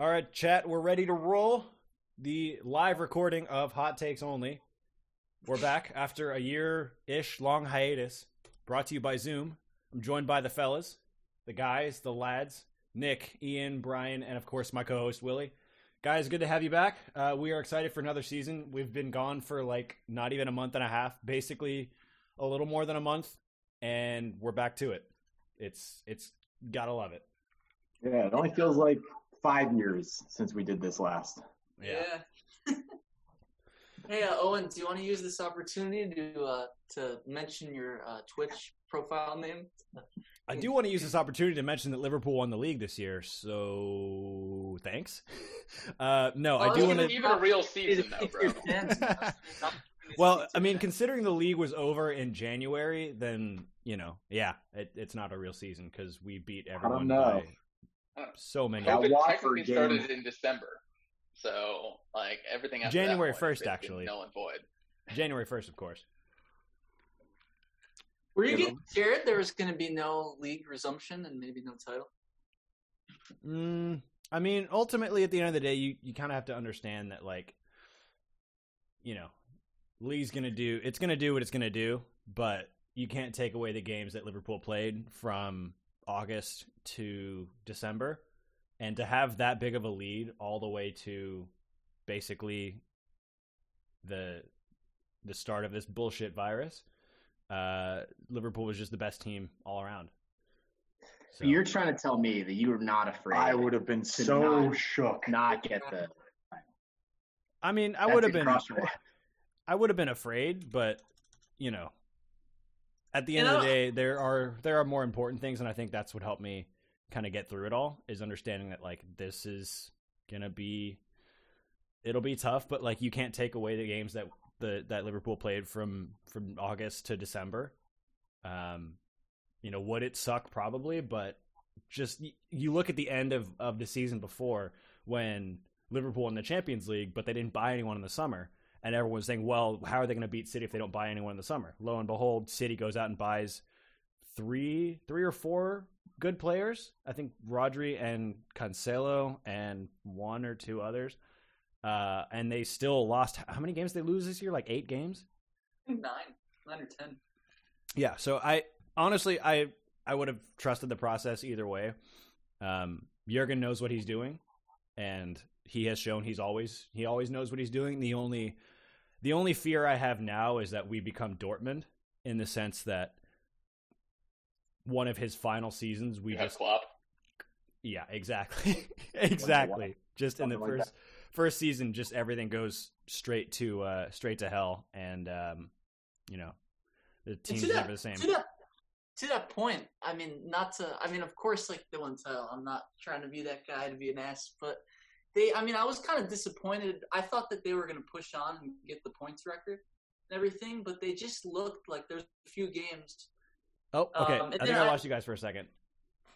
All right, chat, we're ready to roll the live recording of Hot Takes Only. We're back after a year ish long hiatus, brought to you by Zoom. I'm joined by the fellas, the guys, the lads, Nick, Ian, Brian, and of course my co host, Willie. Guys, good to have you back. Uh, we are excited for another season. We've been gone for like not even a month and a half, basically a little more than a month, and we're back to it. It's it's gotta love it. Yeah, it only feels like five years since we did this last. Yeah. hey, uh, Owen, do you want to use this opportunity to uh, to mention your uh, Twitch profile name? I do want to use this opportunity to mention that Liverpool won the league this year, so thanks. Uh, no, I Oh, do want to. Even a real season, though, bro. Well, I mean, considering the league was over in January, then you know, yeah, it, it's not a real season because we beat everyone know. by so many. That COVID Watford technically game- started in December, so like everything after January 1st, actually. null and void. January first, of course. Were you getting scared there was going to be no league resumption and maybe no title? Mm, I mean, ultimately, at the end of the day, you, you kind of have to understand that, like, you know, Lee's gonna do it's gonna do what it's gonna do, but you can't take away the games that Liverpool played from August to December, and to have that big of a lead all the way to basically the the start of this bullshit virus. Uh, Liverpool was just the best team all around. So- You're trying to tell me that you were not afraid. I would have been so not- shook. not get the. I mean, I would have been. cross your mind. I would have been afraid, but you know, at the end of the day, there are there are more important things, and I think that's what helped me kind of get through it all. Is understanding that like this is gonna be, it'll be tough, but like you can't take away the games that the that Liverpool played from from August to December. Um, you know, would it suck probably, but just you look at the end of of the season before when Liverpool won the Champions League, but they didn't buy anyone in the summer and everyone was saying, "Well, how are they going to beat City if they don't buy anyone in the summer?" Lo and behold, City goes out and buys three, three or four good players. I think Rodri and Cancelo and one or two others, uh, and they still lost. How many games did they lose this year? Like eight games. Nine, nine or ten. Yeah. So I honestly, I I would have trusted the process either way. Um, Jurgen knows what he's doing, and he has shown he's always he always knows what he's doing. The only the only fear I have now is that we become Dortmund in the sense that one of his final seasons we You have just Klopp. yeah exactly exactly just in the like first first season just everything goes straight to uh straight to hell and um you know the team's that, never the same To that, to that point, I mean, not to. I mean, of course, like the won title. I'm not trying to be that guy to be an ass, but they. I mean, I was kind of disappointed. I thought that they were going to push on and get the points record and everything, but they just looked like there's a few games. Oh, okay. Um, I think then I I- lost you guys for a second.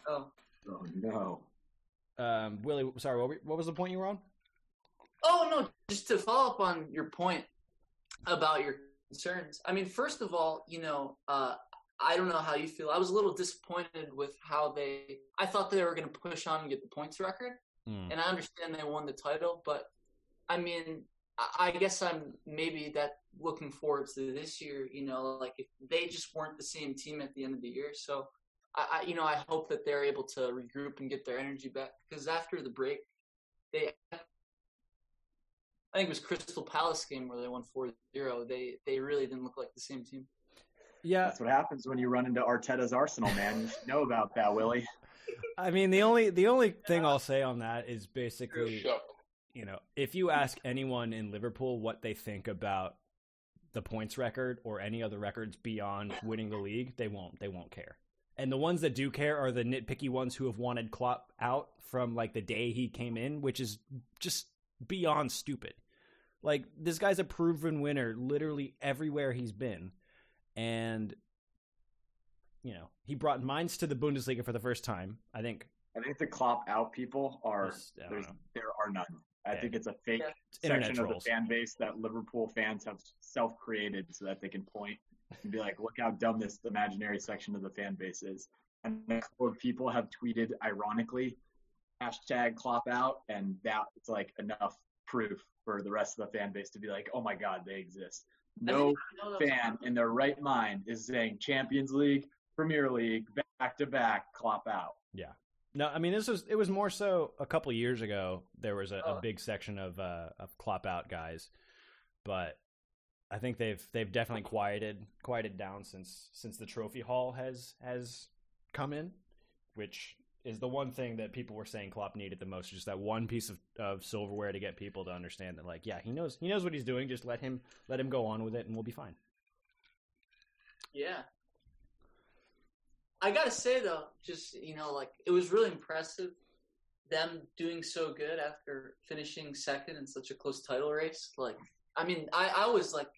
Oh, Oh no. Um, Willie, sorry, what, were, what was the point you were on? Oh no, just to follow up on your point about your concerns. I mean, first of all, you know, uh, I don't know how you feel. I was a little disappointed with how they. I thought they were going to push on and get the points record, Hmm. and I understand they won the title, but I mean, I, I guess I'm maybe that looking forward to this year. You know, like if they just weren't the same team at the end of the year, so. I, I, you know, I hope that they're able to regroup and get their energy back because after the break, they I think it was Crystal Palace game where they won 4-0. They they really didn't look like the same team. Yeah, That's what happens when you run into Arteta's arsenal, man. You should know about that, Willie. I mean the only the only thing I'll say on that is basically you know if you ask anyone in Liverpool what they think about the points record or any other records beyond winning the league, they won't they won't care. And the ones that do care are the nitpicky ones who have wanted Klopp out from like the day he came in, which is just beyond stupid. Like this guy's a proven winner literally everywhere he's been. And you know, he brought Mainz to the Bundesliga for the first time. I think I think the Klopp out people are There's- I don't there's know. there are none. I Yeah. think it's a fake It's section of the fan base that Liverpool fans have self-created so that they can point and be like, "Look how dumb this imaginary section of the fan base is." And a couple of people have tweeted, ironically, hashtag Klopp out, and that it's like enough proof for the rest of the fan base to be like, oh my god, they exist. No think- I know that was- fan in their right mind is saying Champions League, Premier League, back to back, Klopp out. Yeah. No, I mean this was it was more so a couple years ago. There was a, a Oh. big section of uh, of Klopp out guys, but I think they've they've definitely quieted quieted down since since the trophy haul has has come in, which is the one thing that people were saying Klopp needed the most. Just that one piece of, of silverware to get people to understand that, like, yeah, he knows he knows what he's doing. Just let him let him go on with it, and we'll be fine. Yeah. I gotta say though, just you know, like it was really impressive them doing so good after finishing second in such a close title race. Like, I mean, I, I was like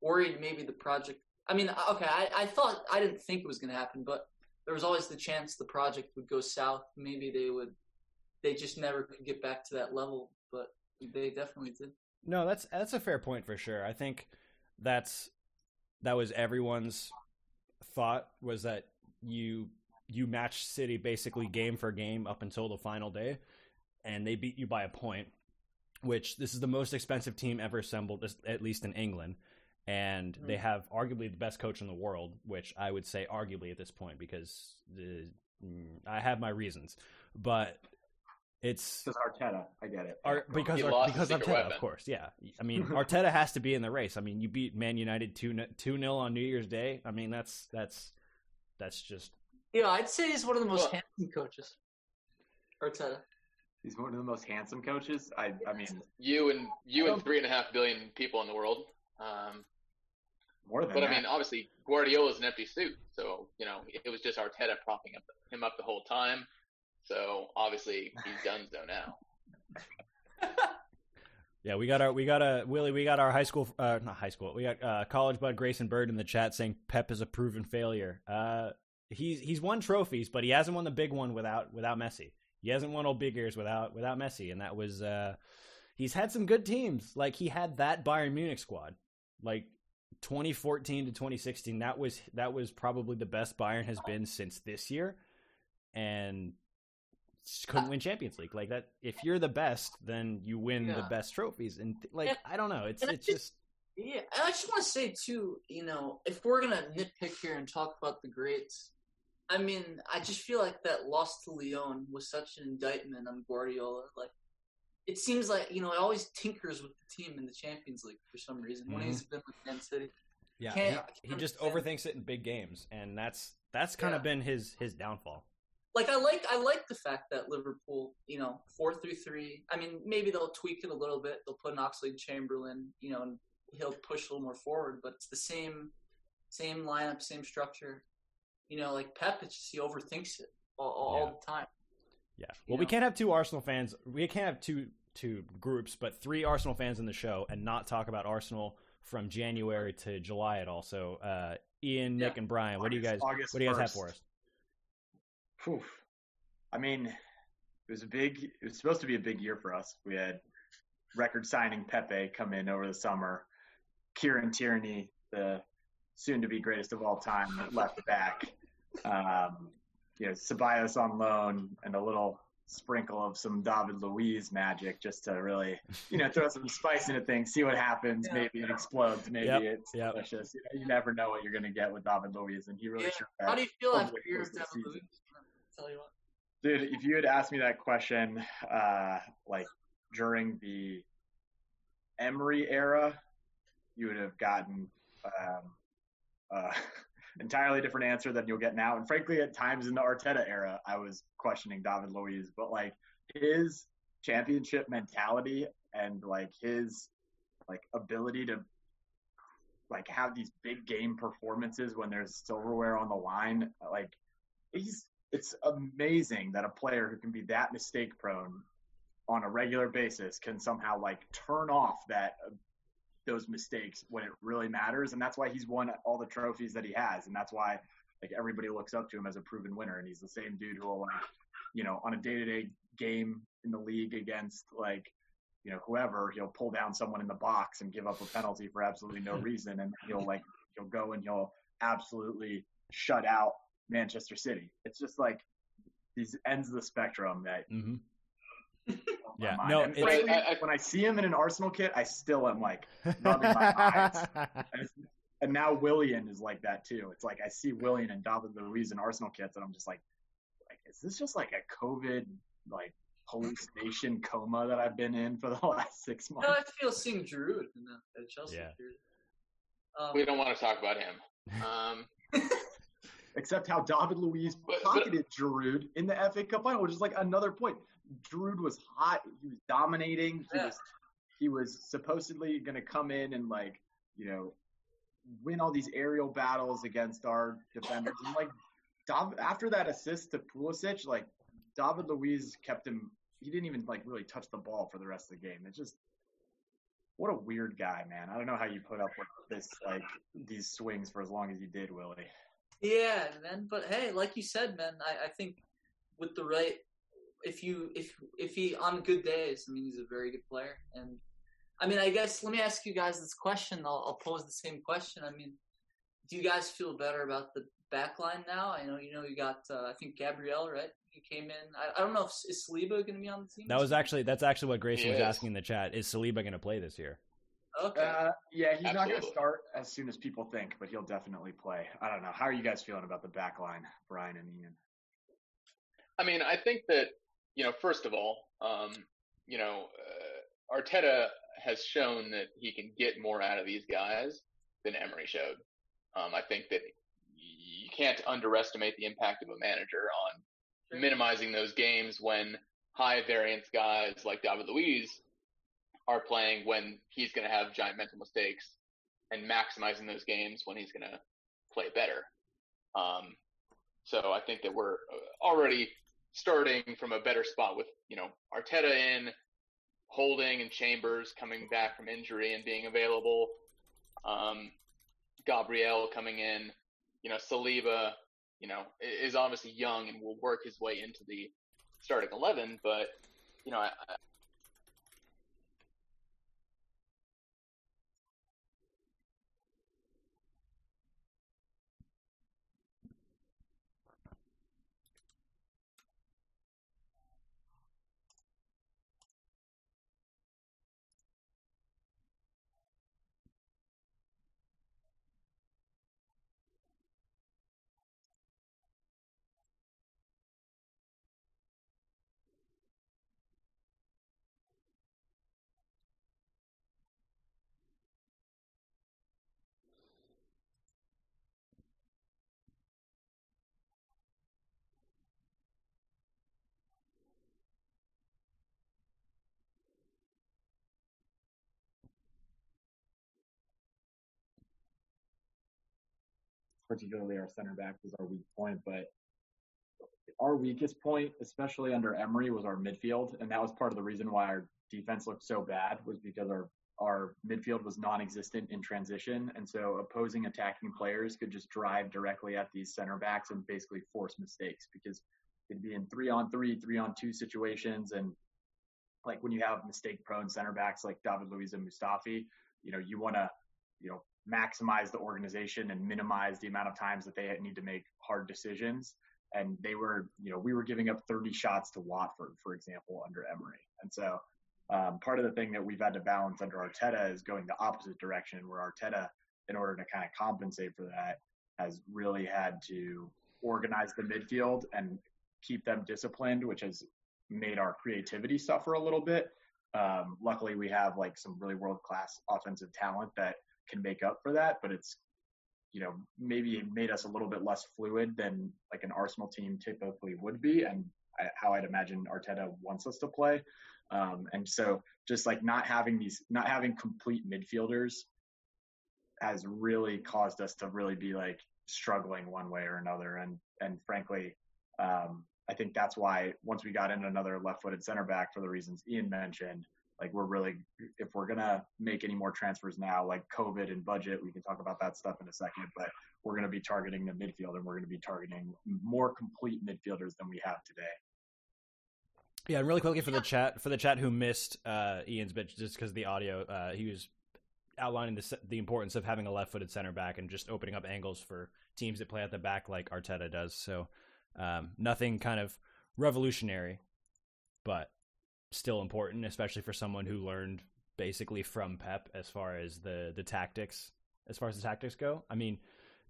worried maybe the project. I mean, okay, I, I thought I didn't think it was gonna happen, but there was always the chance the project would go south. Maybe they would, they just never could get back to that level, but they definitely did. No, that's that's a fair point for sure. I think that's that was everyone's thought was that you you match City basically game for game up until the final day, and they beat you by a point. Which this is the most expensive team ever assembled, at least in England, and they have arguably the best coach in the world. Which I would say arguably at this point because the, mm, I have my reasons, but it's Because Arteta, I get it. Ar- because He Ar- because Arteta, weapon. of course, yeah. I mean, Arteta has to be in the race. I mean, you beat Man United two two 0 on New Year's Day. I mean, that's that's that's just Yeah, I'd say he's one of the most Well- handsome coaches. Arteta. He's one of the most handsome coaches. I, I mean, You and you and three and a half billion people in the world. Um, more than but that. I mean, obviously Guardiola's an empty suit, so you know it was just Arteta propping up him up the whole time. So obviously he's done so now. yeah. We got our we got a Willie. We got our high school, uh, not high school. We got uh, college bud Grayson Bird in the chat saying Pep is a proven failure. Uh, he's he's won trophies, but he hasn't won the big one without without Messi. He hasn't won all big ears without without Messi, and that was uh, he's had some good teams. Like he had that Bayern Munich squad, like 2014 to 2016. That was that was probably the best Bayern has been since this year, and couldn't win Champions League like that. If you're the best, then you win the best trophies, and like And- I don't know, it's it's think- just Yeah, I just want to say too, you know, if we're gonna nitpick here and talk about the greats, I mean, I just feel like that loss to Lyon was such an indictment on Guardiola. Like, it seems like you know, it always tinkers with the team in the Champions League for some reason. When Mhm. he's been with Man City, yeah. Can't- he, he just overthinks it in big games, and that's that's kind of been his his downfall. Like I like I like the fact that Liverpool, you know, four through three. I mean, maybe they'll tweak it a little bit. They'll put an Oxlade Chamberlain, you know, and he'll push a little more forward. But it's the same same lineup, same structure. You know, like Pep, it's just he overthinks it all, all, Yeah. the time. Yeah. You Well, we know? can't have two Arsenal fans. We can't have two two groups, but three Arsenal fans in the show, and not talk about Arsenal from January to July at all. So, uh, Ian, Nick, Yeah. and Brian, what do you guys August what do you guys have for us? Phew. I mean, it was a big. It was supposed to be a big year for us. We had record signing Pepe come in over the summer. Kieran Tierney, the soon-to-be greatest of all time, left back. Um, you know, Ceballos on loan, and a little sprinkle of some David Luiz magic just to really, you know, throw some spice into things, see what happens. Yeah. Maybe it explodes. Maybe Yep, it's yep. delicious. You, know, you never know what you're going to get with David Luiz, and he really Yeah. showed How do you feel after the your of David. Luiz? Tell you what. Dude, if you had asked me that question, uh, like during the Emery era, you would have gotten um, uh, entirely different answer than you'll get now. And frankly, at times in the Arteta era, I was questioning David Luiz, but like his championship mentality and like his like ability to like have these big game performances when there's silverware on the line, like he's it's amazing that a player who can be that mistake prone on a regular basis can somehow like turn off that uh, those mistakes when it really matters. And that's why he's won all the trophies that he has. And that's why like everybody looks up to him as a proven winner. And he's the same dude who will like you know on a day-to-day game in the league against like you know whoever he'll pull down someone in the box and give up a penalty for absolutely no reason. And he'll like he'll go and he'll absolutely shut out Manchester City. It's just like these ends of the spectrum that Mm-hmm. Yeah, mind. no, And it's- frankly, I- I- when I see him in an Arsenal kit, I still am like, rubbing my eyes. And, and now Willian is like that too. It's like I see Willian and David Luiz in Arsenal kits, and I'm just like, like, is this just like a COVID like hallucination coma that I've been in for the last six months? No, I feel seeing Giroud in the, the Chelsea Yeah. Um, We don't want to talk about him. Um, Except how David Luiz pocketed Giroud in the FA Cup final, which is like another point. Giroud was hot. He was dominating. He Yeah. was he was supposedly going to come in and like you know win all these aerial battles against our defenders. And like Dav- after that assist to Pulisic, like David Luiz kept him. He didn't even like really touch the ball for the rest of the game. It's just what a weird guy, man. I don't know how you put up with this like these swings for as long as you did, Willie. Yeah, man. But hey, like you said, man, I, I think with the right, if you if if he on good days, I mean, he's a very good player. And I mean, I guess let me ask you guys this question. I'll, I'll pose the same question. I mean, do you guys feel better about the back line now? I know you know you got uh, I think Gabriel right. He came in. I, I don't know if Saliba is Saliba going to be on the team. that was actually that's actually what Grayson was Yes. asking in the chat. Is Saliba going to play this year? Okay. Uh, yeah, he's not going to start as soon as people think, but he'll definitely play. I don't know. How are you guys feeling about the back line, Brian and Ian? I mean, I think that you know, first of all, um, you know, uh, Arteta has shown that he can get more out of these guys than Emery showed. Um, I think that you can't underestimate the impact of a manager on minimizing those games when high variance guys like David Luiz are playing when he's going to have giant mental mistakes and maximizing those games when he's going to play better. Um, so I think that we're uh, already starting from a better spot with, you know, Arteta in, Holding and Chambers coming back from injury and being available, um, Gabriel coming in, you know, Saliba, you know, is obviously young and will work his way into the starting 11, but, you know, I, particularly our center back was our weak point, but our weakest point, especially under Emery, was our midfield, and that was part of the reason why our defense looked so bad was because our our midfield was non-existent in transition, and so opposing attacking players could just drive directly at these center backs and basically force mistakes because it'd be in three on three, three on two situations, and like when you have mistake-prone center backs like David Luiz and Mustafi, you know you want to you know maximize the organization and minimize the amount of times that they need to make hard decisions. And they were, you know, we were giving up 30 shots to Watford, for example, under Emery. And so um, part of the thing that we've had to balance under Arteta is going the opposite direction, where Arteta, in order to kind of compensate for that, has really had to organize the midfield and keep them disciplined, which has made our creativity suffer a little bit. Um, luckily, we have like some really world class offensive talent that can make up for that, but it's you know maybe it made us a little bit less fluid than like an Arsenal team typically would be, and I, how I'd imagine Arteta wants us to play. Um, and so just like not having these, not having complete midfielders has really caused us to really be like struggling one way or another. And and frankly, um, I think that's why once we got in another left-footed center back for the reasons Ian mentioned, like we're really if we're gonna make any more transfers now, like COVID and budget, we can talk about that stuff in a second. But we're gonna be targeting the midfield, and we're gonna be targeting more complete midfielders than we have today. Yeah, and really quickly for the chat for the chat who missed uh, Ian's bit just because of the audio, uh, he was outlining the the importance of having a left-footed center back and just opening up angles for teams that play at the back like Arteta does. So um, nothing kind of revolutionary, but still important, especially for someone who learned basically from Pep as far as the the tactics as far as the tactics go. I mean,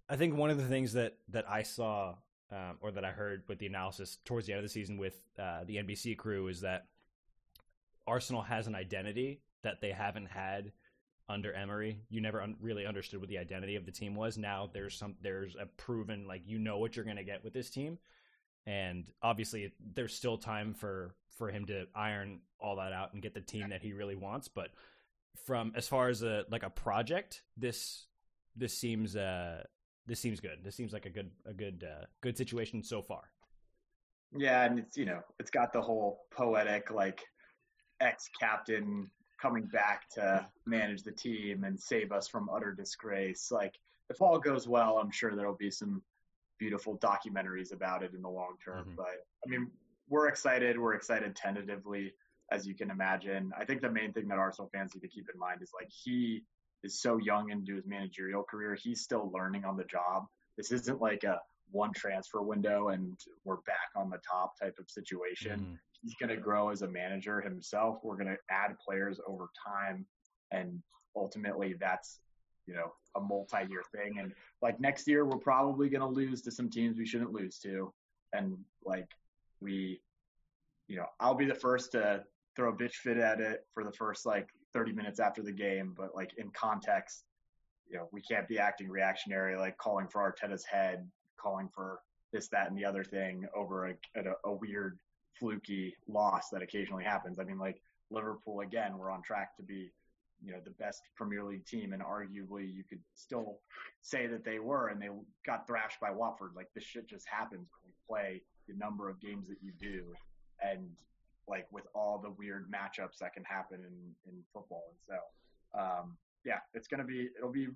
I think one of the things that that I saw um, or that I heard with the analysis towards the end of the season with uh, the NBC crew is that Arsenal has an identity that they haven't had under Emery. You never un- really understood what the identity of the team was. Now there's some there's a proven like you know what you're going to get with this team, and obviously there's still time for for him to iron all that out and get the team that he really wants. But from as far as a like a project, this this seems uh this seems good. This seems like a good a good uh, good situation so far. Yeah, and it's you know it's got the whole poetic like ex captain coming back to manage the team and save us from utter disgrace. Like if all goes well, I'm sure there'll be some beautiful documentaries about it in the long term. Mhm. But I mean, we're excited. We're excited tentatively, as you can imagine. I think the main thing that Arsenal fans need to keep in mind is like he is so young into his managerial career. He's still learning on the job. This isn't like a one transfer window and we're back on the top type of situation Mhm. he's going to grow as a manager himself. We're going to add players over time, and ultimately, that's you know a multi-year thing. And like next year, we're probably going to lose to some teams we shouldn't lose to, and like we, you know, I'll be the first to throw a bitch fit at it for the first like 30 minutes after the game, but like in context, you know, we can't be acting reactionary, like calling for Arteta's head, calling for this, that, and the other thing over a, a, a weird fluky loss that occasionally happens. I mean, like Liverpool again, we're on track to be, you know, the best Premier League team, and arguably you could still say that they were, and they got thrashed by Watford. Like this shit just happens when you play the number of games that you do, and like with all the weird matchups that can happen in in football. And so, um, yeah, it's gonna be it'll be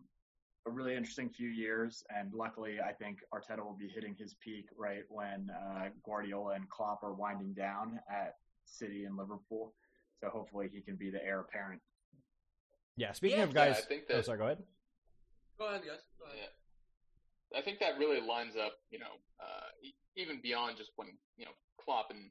a really interesting few years, and luckily, I think Arteta will be hitting his peak right when uh, Guardiola and Klopp are winding down at City and Liverpool. So hopefully, he can be the heir apparent. Yeah. Speaking Yeah, of yeah, guys, I think oh, that- sorry. Go ahead. Go ahead, guys. Go ahead. Yeah. I think that really lines up, you know, uh, e- even beyond just when, you know, Klopp and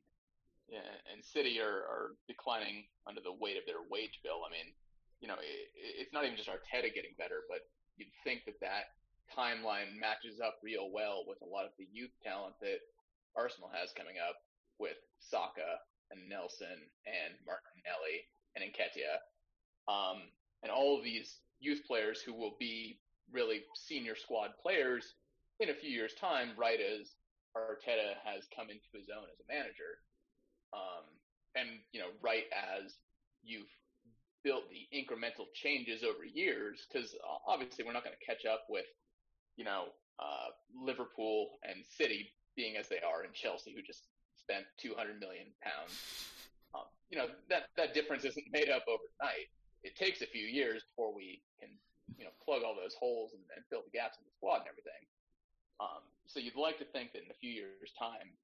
yeah, and City are, are declining under the weight of their wage bill. I mean, you know, it, it's not even just Arteta getting better, but you'd think that that timeline matches up real well with a lot of the youth talent that Arsenal has coming up with Saka and Nelson and Martinelli and Nketiah. Um, and all of these youth players who will be really senior squad players in a few years' time, right as Arteta has come into his own as a manager. Um, and, you know, right as you've built the incremental changes over years, because obviously we're not going to catch up with, you know, uh, Liverpool and City being as they are, and Chelsea, who just spent 200 million pounds. Um, you know, that, that difference isn't made up overnight. It takes a few years before we can, you know, plug all those holes and, and fill the gaps in the squad and everything. Um, so you'd like to think that in a few years' time,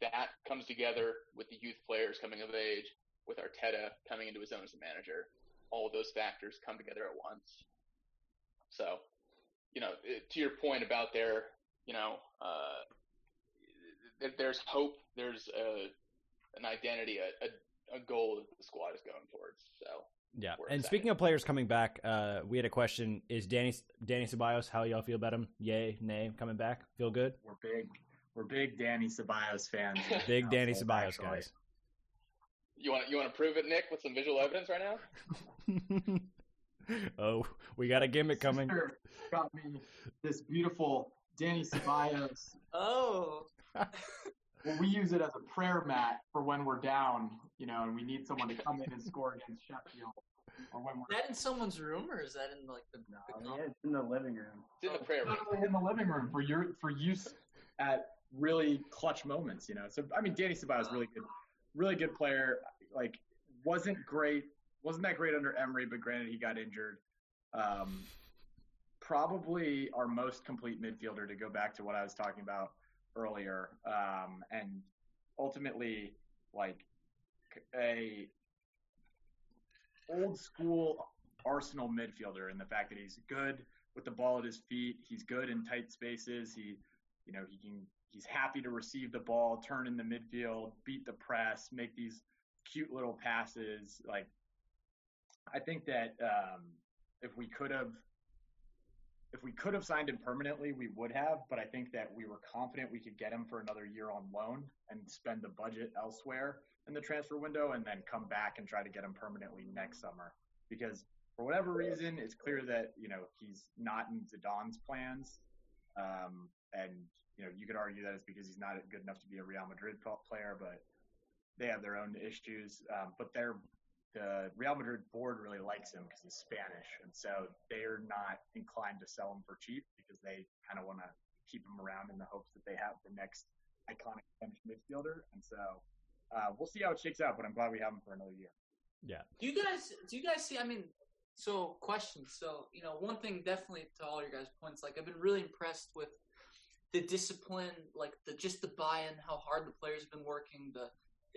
that comes together with the youth players coming of age, with Arteta coming into his own as a manager. All of those factors come together at once. So, you know, to your point about their, you know, uh, there's hope, there's a, an identity, a, a, a goal that the squad is going towards. So, Yeah. And excited. speaking of players coming back, uh, we had a question: Is Danny Danny Ceballos? How y'all feel about him? Yay, nay, coming back? Feel good? We're big, we're big Danny Ceballos fans. Big Danny Household, Ceballos actually. guys. you want you want to prove it, Nick, with some visual evidence right now? oh, we got a gimmick coming. Sure, Got me this beautiful Danny Ceballos. Oh, Well, we use it as a prayer mat for when we're down, you know, and we need someone to come in and score against Sheffield, or when is we're that in someone's room or is that in like the? No, the yeah, it's in the living room. It's in the prayer room. Literally in the living room for your for use at really clutch moments, you know. So I mean, Danny Ceballos really good, really good player. Like wasn't great, wasn't that great under Emery, but granted he got injured. Um, probably our most complete midfielder to go back to what I was talking about earlier, um, and ultimately like a old school Arsenal midfielder in the fact that he's good with the ball at his feet. He's good in tight spaces. He, you know, he can. He's happy to receive the ball, turn in the midfield, beat the press, make these cute little passes. Like, I think that um, if we could have, if we could have signed him permanently, we would have. But I think that we were confident we could get him for another year on loan and spend the budget elsewhere in the transfer window, and then come back and try to get him permanently next summer. Because for whatever reason, it's clear that you know he's not in Zidane's plans, um, and you know you could argue that it's because he's not good enough to be a Real Madrid player, but they have their own issues. Um, but they're the Real Madrid board really likes him because he's Spanish, and so they're not inclined to sell him for cheap because they kind of want to keep him around in the hopes that they have the next iconic Spanish midfielder. And so uh, we'll see how it shakes out. But I'm glad we have him for another year. Yeah. Do you guys? Do you guys see? I mean, so questions. So you know, one thing definitely to all your guys' points. Like I've been really impressed with the discipline, like the just the buy-in, how hard the players have been working, the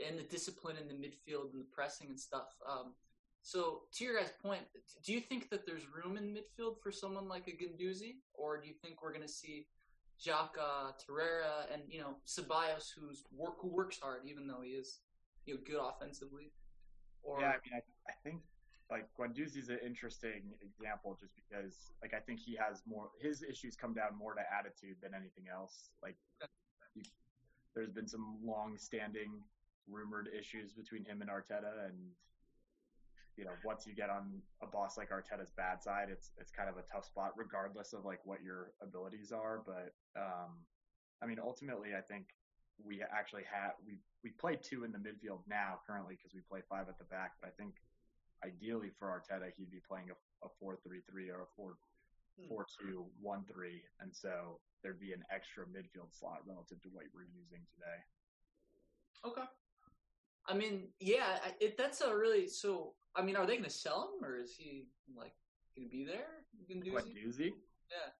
and the discipline in the midfield and the pressing and stuff. Um, so to your guys' point, do you think that there's room in midfield for someone like a Guendouzi, or do you think we're going to see Xhaka, Torreira, and you know Ceballos, who's work who works hard, even though he is you know good offensively? Or yeah, I mean, I, I think like Guendouzi's an interesting example just because like I think he has more his issues come down more to attitude than anything else. Like he, there's been some long-standing rumored issues between him and Arteta and you know once you get on a boss like Arteta's bad side it's it's kind of a tough spot regardless of like what your abilities are but um I mean ultimately I think we actually have we we play two in the midfield now currently because we play five at the back but I think ideally for Arteta, he'd be playing a, a 4-3-3 or a 4-4-2-1-3, and so there'd be an extra midfield slot relative to what we're using today. Okay. I mean, yeah, it, that's a really so. I mean, are they going to sell him, or is he like going to be there? Guendouzi? Yeah.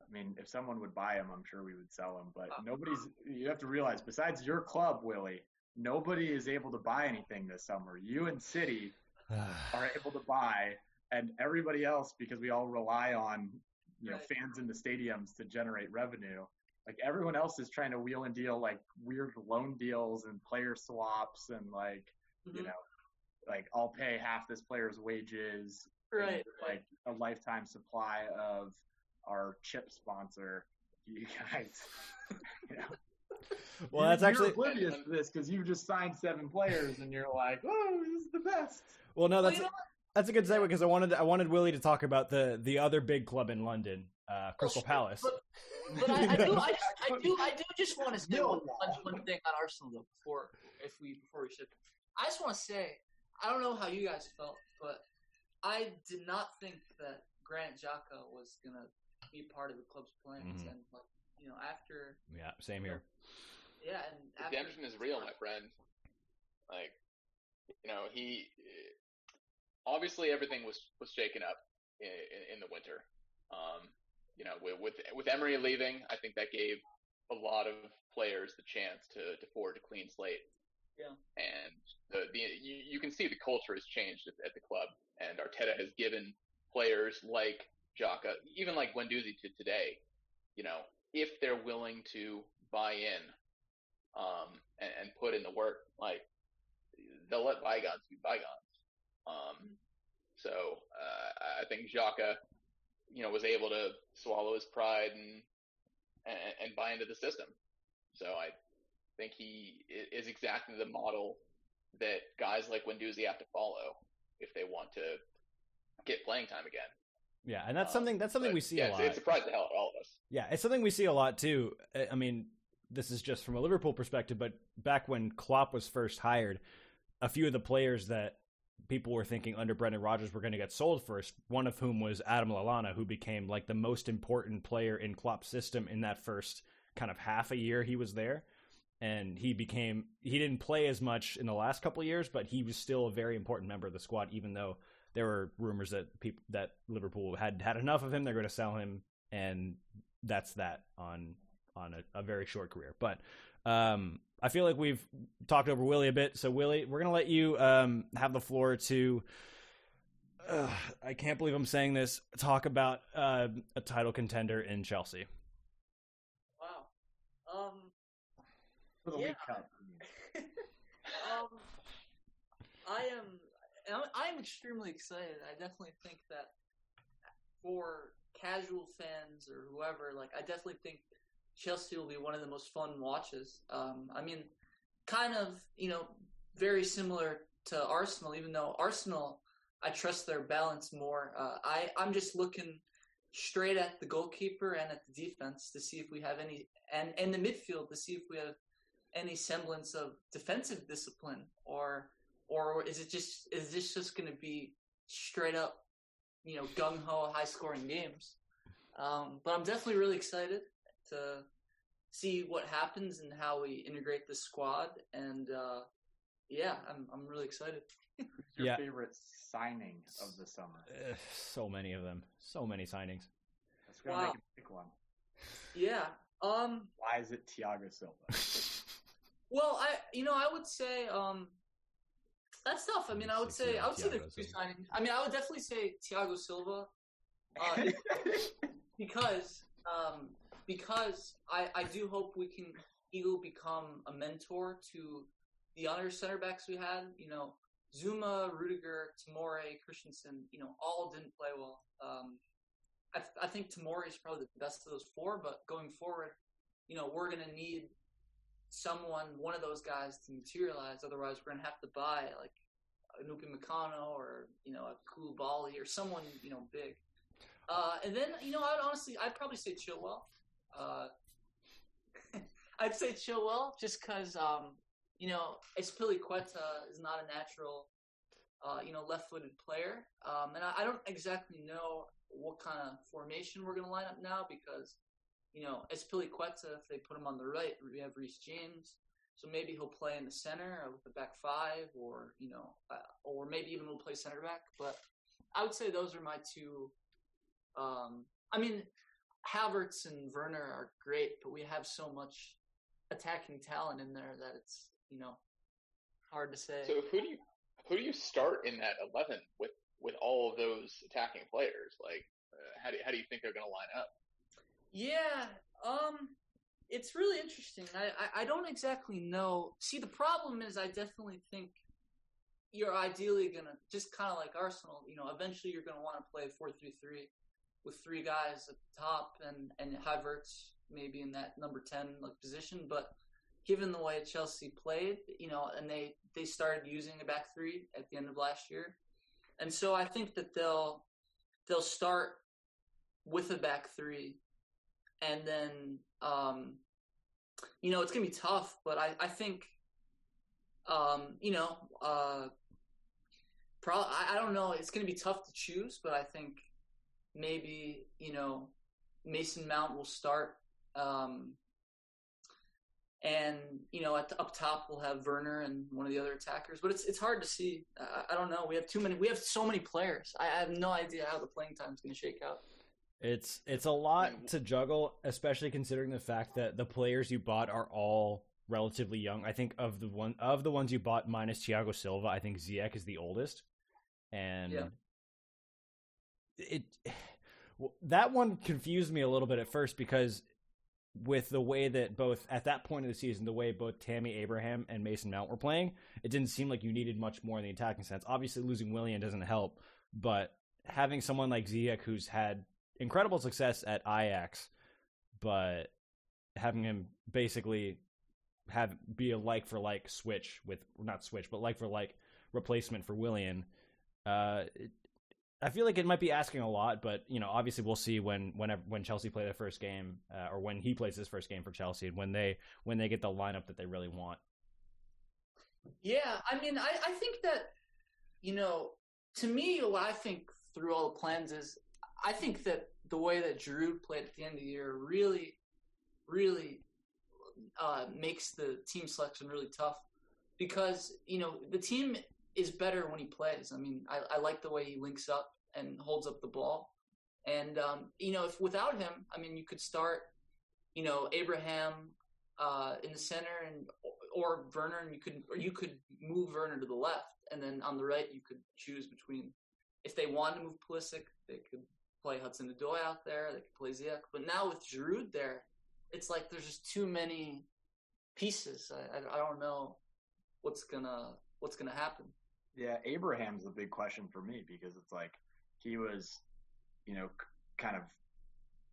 I mean, if someone would buy him, I'm sure we would sell him. But uh, nobody's. You have to realize, besides your club, Willie, nobody is able to buy anything this summer. You and City are able to buy, and everybody else, because we all rely on you know right. fans in the stadiums to generate revenue. Like everyone else is trying to wheel and deal like weird loan deals and player swaps and like mm-hmm. you know like I'll pay half this player's wages, right? And, like a lifetime supply of our chip sponsor. You guys, you know well, that's you're actually oblivious to this because you just signed seven players and you're like, oh, this is the best. Well, no, that's that's a good segue because I wanted I wanted Willie to talk about the the other big club in London, uh, Crystal Palace. But, but I, I, do, I, just, I do, I do just want to say one, one thing on Arsenal though before if we before we should. I just want to say I don't know how you guys felt, but I did not think that Granit Xhaka was gonna be part of the club's plans, mm-hmm. and like you know after yeah, same here. Yeah, and redemption is real, my friend. Like, you know, he obviously everything was was shaken up in, in, in the winter. Um, you know, with, with with Emery leaving, I think that gave a lot of players the chance to to forge a clean slate. Yeah. And the the you, you can see the culture has changed at, at the club, and Arteta has given players like Xhaka, even like Guendouzi to today, you know, if they're willing to buy in um, and, and put in the work, like they'll let bygones be bygones. Um, so uh, I think Xhaka, you know, was able to swallow his pride and, and, and buy into the system. So I think he is exactly the model that guys like Guendouzi have to follow if they want to get playing time again. Yeah, and that's um, something that's something we see yeah, a lot. It surprised the hell out of all of us. Yeah, it's something we see a lot too. I mean, this is just from a Liverpool perspective, but back when Klopp was first hired, a few of the players that people were thinking under Brendan Rodgers we were going to get sold first, one of whom was Adam Lallana, who became like the most important player in Klopp's system in that first kind of half a year he was there. And he became he didn't play as much in the last couple of years, but he was still a very important member of the squad, even though there were rumors that people that Liverpool had had enough of him, they're going to sell him, and that's that on on a, a very short career. But um, I feel like we've talked over Willie a bit. So Willie, we're gonna let you um, have the floor to. Uh, I can't believe I'm saying this. Talk about uh, a title contender in Chelsea. Wow. Um. For the yeah. League Cup. um. I'm, I'm extremely excited. I definitely think that for casual fans or whoever, like I definitely think Chelsea will be one of the most fun watches. Um, I mean, kind of, you know, very similar to Arsenal, even though Arsenal, I trust their balance more. Uh, I I'm just looking straight at the goalkeeper and at the defense to see if we have any, and and the midfield to see if we have any semblance of defensive discipline or or is it just is this just going to be straight up you know gung ho high scoring games um, but i'm definitely really excited to see what happens and how we integrate the squad and uh, yeah i'm i'm really excited Who's your Yeah. favorite signing of the summer? Ugh, so many of them, so many signings. Let's go Wow. make him pick one. yeah um Why is it Thiago Silva? Well, I you know I would say um that's tough. I mean, I would say I would say the Thiago two signings. I mean, I would definitely say Thiago Silva uh, because um because I I do hope we can will become a mentor to the other center backs we had. You know, Zouma, Rudiger, Tomori, Christensen. You know, all didn't play well. Um, I I think Tomori is probably the best of those four, but going forward, you know, we're gonna need someone, one of those guys to materialize. Otherwise, we're gonna have to buy like a Nuka Mikano or you know a Koulibaly or someone you know big. Uh, and then you know, I'd honestly, I'd probably say Chilwell. Uh, I'd say Chilwell just because um, you know Azpilicueta is not a natural uh, you know left-footed player, um, and I, I don't exactly know what kind of formation we're gonna line up now because you know, Azpilicueta, if they put him on the right, we have Reece James. So maybe he'll play in the center with the back five, or you know, uh, or maybe even we'll play center back. But I would say those are my two. Um, I mean, Havertz and Werner are great, but we have so much attacking talent in there that it's you know hard to say. So who do you who do you start in that eleven with with all of those attacking players? Like, uh, how do how do you think they're going to line up? Yeah, um, it's really interesting. I, I, I don't exactly know. See, the problem is, I definitely think you're ideally gonna just kind of like Arsenal. You know, eventually you're gonna want to play four three three with three guys at the top and and Havertz maybe in that number ten like position. But given the way Chelsea played, you know, and they they started using a back three at the end of last year, and so I think that they'll they'll start with a back three and then um, you know it's gonna be tough. But I, I think um, you know uh, probably I, I don't know. It's gonna be tough to choose, but I think maybe you know Mason Mount will start. Um, and you know, at the, up top we'll have Werner and one of the other attackers. But it's it's hard to see. I, I don't know. We have too many. We have so many players. I, I have no idea how the playing time is going to shake out. It's it's a lot to juggle, especially considering the fact that the players you bought are all relatively young. I think of the one of the ones you bought minus Thiago Silva, I think Ziyech is the oldest, and Yeah. It that one confused me a little bit at first because with the way that both at that point of the season, the way both Tammy Abraham and Mason Mount were playing, it didn't seem like you needed much more in the attacking sense. Obviously, losing Willian doesn't help, but having someone like Ziyech who's had incredible success at Ajax, but having him basically have be a like for like switch with not switch, but like for like replacement for Willian. Uh, it, I feel like it might be asking a lot, but you know, obviously we'll see when whenever when Chelsea play their first game, uh, or when he plays his first game for Chelsea, and when they when they get the lineup that they really want. Yeah, I mean, I, I think that, you know, to me, what I think through all the plans is I think that the way that Giroud played at the end of the year really, really uh, makes the team selection really tough because, you know, the team is better when he plays. I mean, I, I like the way he links up and holds up the ball. And, um, you know, if without him, I mean, you could start, you know, Abraham uh, in the center and or Werner, and you could or you could move Werner to the left, and then on the right you could choose between. If they wanted to move Pulisic, they could play Hudson Odoi out there. They could play Ziyech. But now with Giroud there, it's like there's just too many pieces. I, I, I don't know what's gonna what's gonna happen. Yeah, Abraham's the big question for me because it's like he was, you know, c- kind of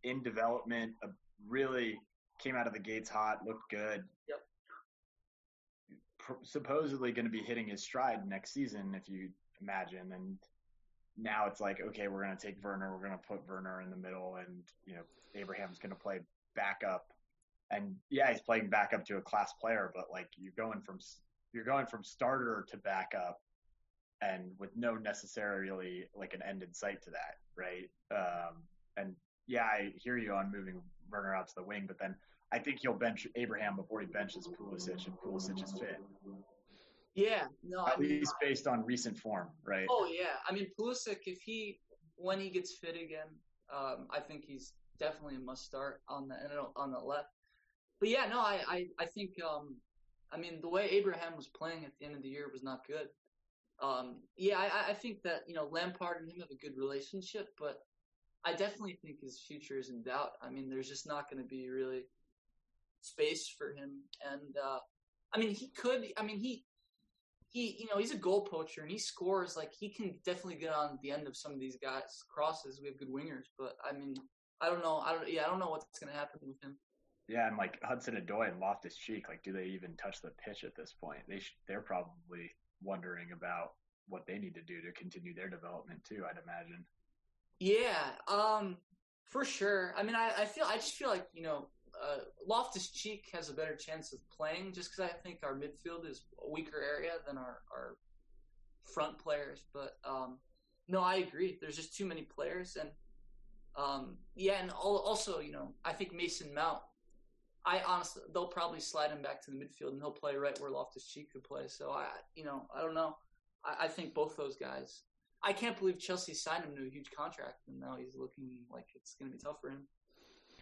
in development, uh, really came out of the gates hot, looked good. Yep. Pr- supposedly going to be hitting his stride next season, if you imagine. And now it's like, okay, we're going to take Werner, we're going to put Werner in the middle, and you know, Abraham's going to play backup. And yeah, he's playing backup to a class player, but like you're going from you're going from starter to backup and with no necessarily like an end in sight to that, right? Um, and yeah, I hear you on moving Werner out to the wing, but then I think he'll bench Abraham before he benches Pulisic, and Pulisic is fit, Yeah, no, I at mean, least based on recent form, right? oh yeah, I mean Pulisic, if he when he gets fit again, um, I think he's definitely a must start on the on the left. But yeah, no, I I, I think um, I mean the way Abraham was playing at the end of the year was not good. Um, yeah, I, I think that you know Lampard and him have a good relationship, but I definitely think his future is in doubt. I mean, there's just not going to be really space for him, and uh, I mean, he could. I mean, he he you know he's a goal poacher and he scores like he can definitely get on the end of some of these guys crosses. We have good wingers, but I mean, I don't know. I don't. Yeah, I don't know what's going to happen with him. Yeah, and like Hudson Odoi and Loftus Cheek, like, do they even touch the pitch at this point? They sh- they're probably wondering about what they need to do to continue their development too. I'd imagine. Yeah, um, for sure. I mean, I, I feel I just feel like you know uh, Loftus Cheek has a better chance of playing just because I think our midfield is a weaker area than our our front players. But um, no, I agree. There's just too many players, and um, yeah, and also you know I think Mason Mount. I honestly, they'll probably slide him back to the midfield, and he'll play right where Loftus Cheek could play. So I, you know, I don't know. I, I think both those guys. I can't believe Chelsea signed him to a huge contract, and now he's looking like it's going to be tough for him.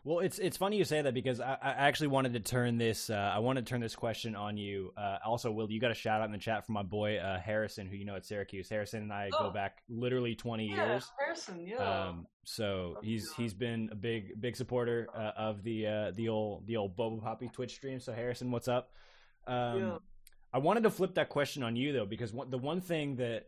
Well, it's it's funny you say that because I, I actually wanted to turn this uh, I want to turn this question on you. Uh, also, Will, you got a shout out in the chat from my boy uh, Harrison, who you know at Syracuse. Harrison and I Oh. go back literally twenty years. Harrison, yeah. Um, so he's he's been a big big supporter uh, of the uh, the old the old Boba Poppy Twitch stream. So Harrison, what's up? Um, Yeah. I wanted to flip that question on you though, because one, the one thing that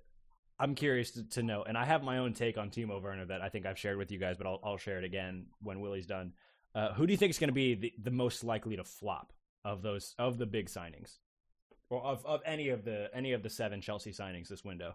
I'm curious to, to know, and I have my own take on Timo Werner that I think I've shared with you guys, but I'll, I'll share it again when Willie's done. Uh, who do you think is going to be the, the most likely to flop of those of the big signings, or of, of any of the any of the seven Chelsea signings this window?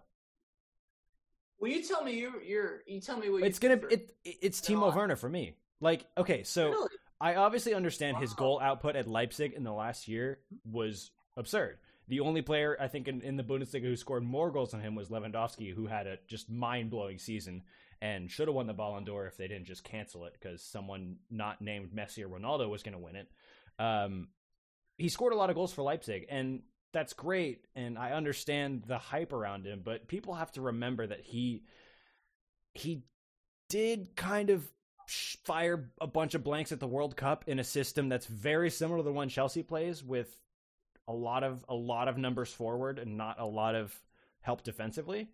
well, you tell me you you're you tell me what It's gonna it it's Timo I- Werner for me. Like okay, so really I obviously understand his goal output at Leipzig in the last year was absurd. The only player I think in, in the Bundesliga who scored more goals than him was Lewandowski, who had a just mind blowing season and should have won the Ballon d'Or if they didn't just cancel it because someone not named Messi or Ronaldo was going to win it. Um, he scored a lot of goals for Leipzig, and that's great. And I understand the hype around him, but people have to remember that he he did kind of fire a bunch of blanks at the World Cup in a system that's very similar to the one Chelsea plays with a lot of a lot of numbers forward and not a lot of help defensively.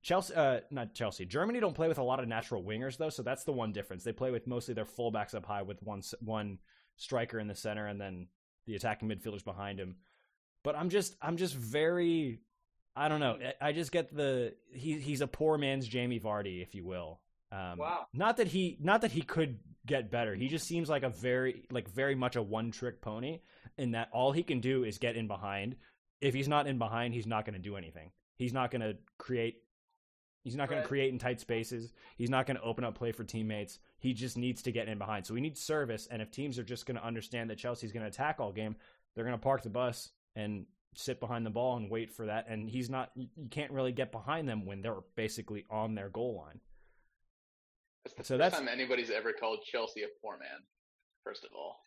Chelsea, uh, not Chelsea. Germany don't play with a lot of natural wingers though, so that's the one difference. They play with mostly their fullbacks up high with one one striker in the center and then the attacking midfielders behind him. But I'm just I'm just very I don't know. I- just get the he he's a poor man's Jamie Vardy, if you will. Um, Wow. Not that he not that he could get better. He just seems like a very like very much a one trick pony in that all he can do is get in behind. If he's not in behind, he's not going to do anything. He's not going to create. He's not going to create in tight spaces. He's not going to open up play for teammates. He just needs to get in behind. So we need service. And if teams are just going to understand that Chelsea's going to attack all game, they're going to park the bus and sit behind the ball and wait for that. And he's not. You can't really get behind them when they're basically on their goal line. That's the So first that's- time anybody's ever called Chelsea a poor man. First of all,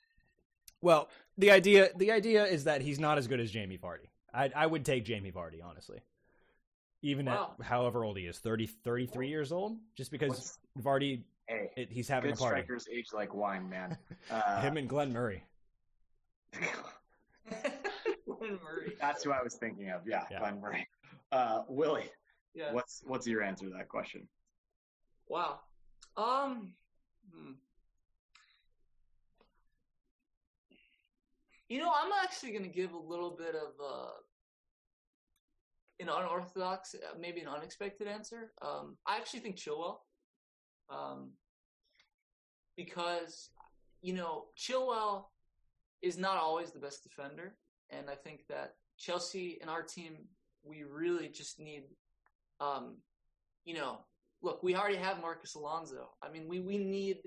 Well, the idea the idea is that he's not as good as Jamie Vardy. I I would take Jamie Vardy honestly. Even Wow. at however old he is, 30 33 years old, just because What's- Vardy Hey, it, he's having good a party. strikers age like wine, man. Uh, Him and Glenn Murray. Glenn Murray. that's who I was thinking of. Yeah, Yeah. Glenn Murray. Uh, Willie, Yeah. what's what's your answer to that question? Wow. Um. hmm. You know, I'm actually going to give a little bit of uh an unorthodox, uh, maybe an unexpected answer. Um, I actually think Chilwell, um, because you know Chilwell is not always the best defender, and I think that Chelsea and our team we really just need, um, you know, look, we already have Marcos Alonso. I mean, we we need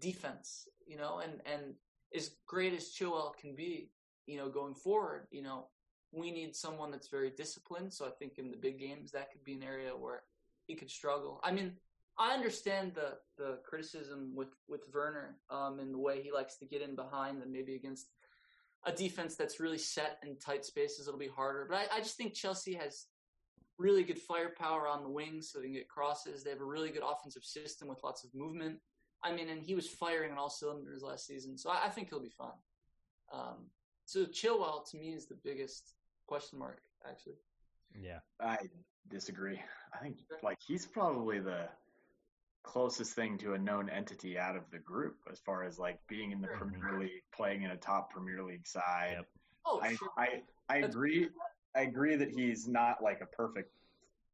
defense, you know, and and as great as Chilwell can be, you know, going forward, you know, we need someone that's very disciplined. So I think in the big games that could be an area where he could struggle. I mean, I understand the the criticism with with Werner um, and the way he likes to get in behind and maybe against a defense that's really set in tight spaces, it'll be harder. But I, I just think Chelsea has really good firepower on the wings so they can get crosses. They have a really good offensive system with lots of movement. I mean, and he was firing on all cylinders last season, so I, I think he'll be fine. Um, so Chilwell to me is the biggest question mark, actually. Yeah. I disagree. I think like he's probably the closest thing to a known entity out of the group as far as like being in the Sure. Premier League, playing in a top Premier League side. Yep. Oh, I, sure. I I That's- agree. I agree that he's not like a perfect.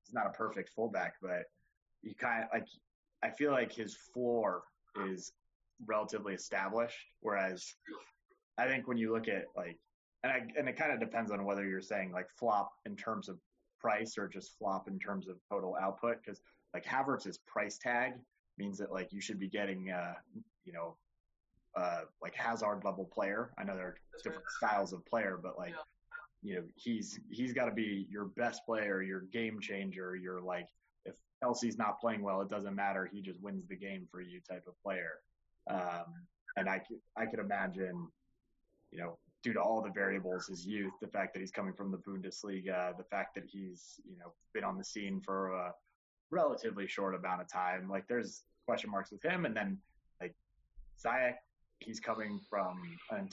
He's not a perfect fullback, but you kind of like. I feel like his floor is relatively established, whereas I think when you look at like, and I and it kind of depends on whether you're saying like flop in terms of price or just flop in terms of total output, because like Havertz's price tag means that like you should be getting uh you know uh like Hazard level player. I know there are different styles of player, but like Yeah. You know he's he's got to be your best player, your game changer, your like if Elsie's not playing well, it doesn't matter. He just wins the game for you type of player. Um, and I I could imagine, you know, due to all the variables, his youth, the fact that he's coming from the Bundesliga, the fact that he's you know been on the scene for a relatively short amount of time, like there's question marks with him, and then like Ziyech, he's coming from a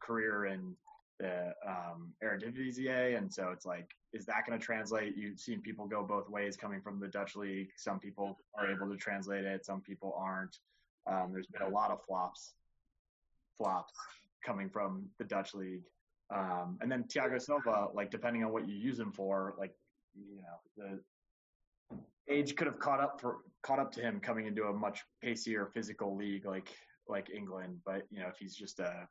career in the um, Eredivisie, and so it's like, is that going to translate? You've seen people go both ways coming from the Dutch league. Some people are able to translate it, some people aren't. Um, there's been a lot of flops, flops coming from the Dutch league, um, and then Thiago Silva, like depending on what you use him for, like you know the age could have caught up for caught up to him coming into a much pacier physical league like like England. But you know if he's just a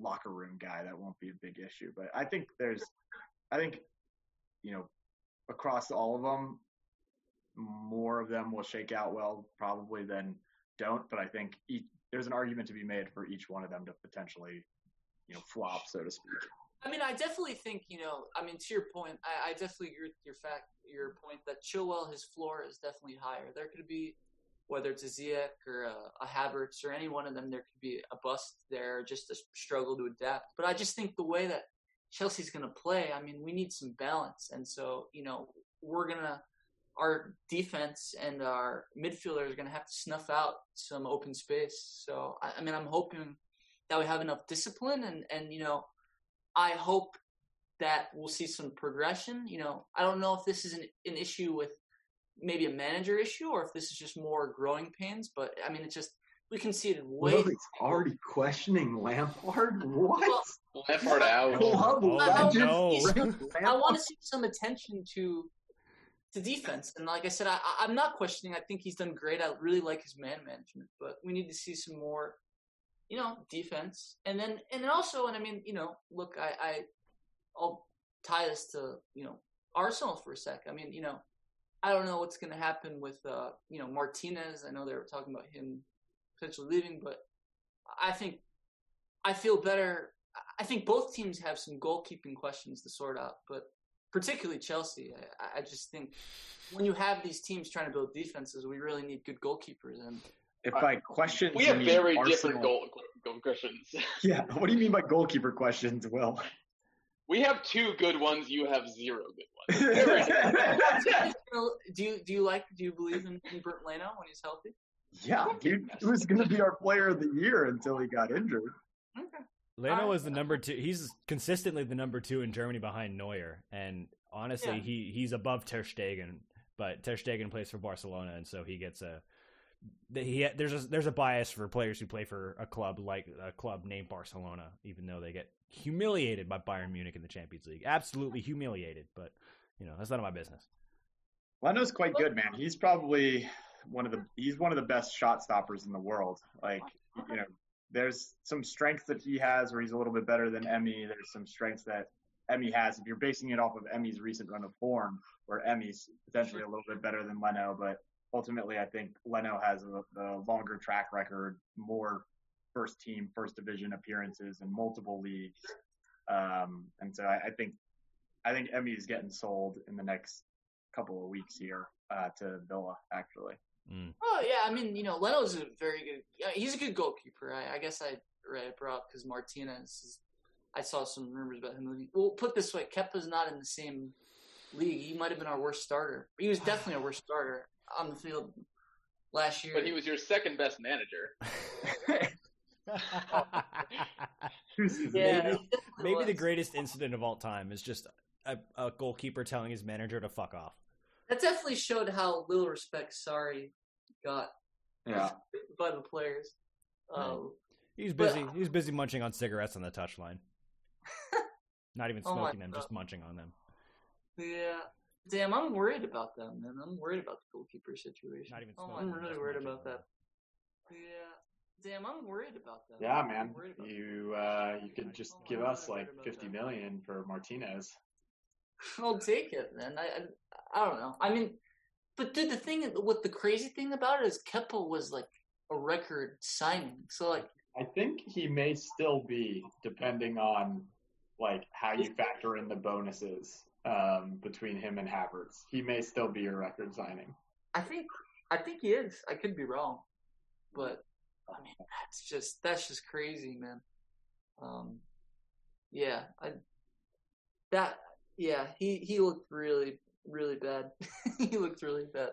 locker room guy, that won't be a big issue. But I think there's, I think, you know, across all of them, more of them will shake out well probably than don't. But I think each, there's an argument to be made for each one of them to potentially, you know, flop, so to speak. I mean, I definitely think you know. I mean, to your point, I, I definitely agree with your fact, your point that Chilwell, his floor is definitely higher. There could be, whether it's a Ziyech or a, a Havertz or any one of them, there could be a bust there, just a struggle to adapt. But I just think the way that Chelsea's going to play, I mean, we need some balance, and so you know, we're gonna our defense and our midfielders are going to have to snuff out some open space. So I, I mean, I'm hoping that we have enough discipline and and you know. I hope that we'll see some progression. You know, I don't know if this is an, an issue with maybe a manager issue or if this is just more growing pains, but I mean, it's just, we conceded way. Willie's already questioning Lampard. What? Well, Lampard out. Club Oh, legend no. I want to see some attention to to defense. And like I said, I, I- I'm not questioning. I think he's done great. I really like his man management, but we need to see some more, you know, defense. And then and then also, and I mean, you know, look, I, I I'll tie this to you know Arsenal for a sec. I mean, you know, I don't know what's going to happen with uh, you know Martinez. I know they were talking about him potentially leaving, but I think I feel better. I think both teams have some goalkeeping questions to sort out, but particularly Chelsea. I, I just think when you have these teams trying to build defenses, we really need good goalkeepers. And If by questions We have very Arsenal- different goal, goal questions. Yeah. What do you mean by goalkeeper questions, Will? We have two good ones. You have zero good ones. Very different. do you do you like do you believe in, in Bernd Leno when he's healthy? yeah, dude, he was going to be our player of the year until he got injured. Okay. Leno was the number two. He's consistently the number two in Germany behind Neuer, and honestly, Yeah. he he's above Ter Stegen. But Ter Stegen plays for Barcelona, and so he gets a. He there's a there's a bias for players who play for a club like a club named Barcelona, even though they get humiliated by Bayern Munich in the Champions League. Absolutely humiliated, but you know, that's none of my business. Leno's quite good, man. He's probably one of the he's one of the best shot stoppers in the world. Like you know, there's some strengths that he has where he's a little bit better than Emmy. There's some strengths that Emmy has. If you're basing it off of Emmy's recent run of form, where Emmy's potentially a little bit better than Leno, but ultimately I think Leno has a, the longer track record, more first team, first division appearances in multiple leagues, um, and so I, I think I think Emmy is getting sold in the next couple of weeks here uh, to Villa, actually. Mm. Oh yeah, I mean, you know, Leno's a very good. He's a good goalkeeper. I, I guess I right, I brought up because Martinez. Is, I saw some rumors about him leaving. Well, put this way, Kepa's not in the same league. He might have been our worst starter. He was definitely our worst starter on the field last year. But he was your second best manager. yeah, maybe, maybe the greatest incident of all time is just a, a goalkeeper telling his manager to fuck off. That definitely showed how little respect Sarri got Yeah. by the players. Um, He's But- busy. he's busy munching on cigarettes on the touchline. Not even Oh my smoking them, just munching on them. yeah. Damn, I'm worried about them, man. I'm worried about the goalkeeper situation. Not even oh, smoking I'm really worried about on that. Yeah. Damn, I'm worried about that. Yeah, I'm man. worried about You uh, you could just Oh, give I'm us like worried about fifty that. million for Martinez. I'll take it, man. I, I I don't know. I mean, but dude, the thing, what the crazy thing about it is, Kepa was like a record signing. So like, I think he may still be, depending on like how you factor in the bonuses um, between him and Havertz. He may still be a record signing. I think I think he is. I could be wrong, but I mean, that's just that's just crazy, man. Um, yeah, I that yeah, he he looked really really bad. he looked really bad.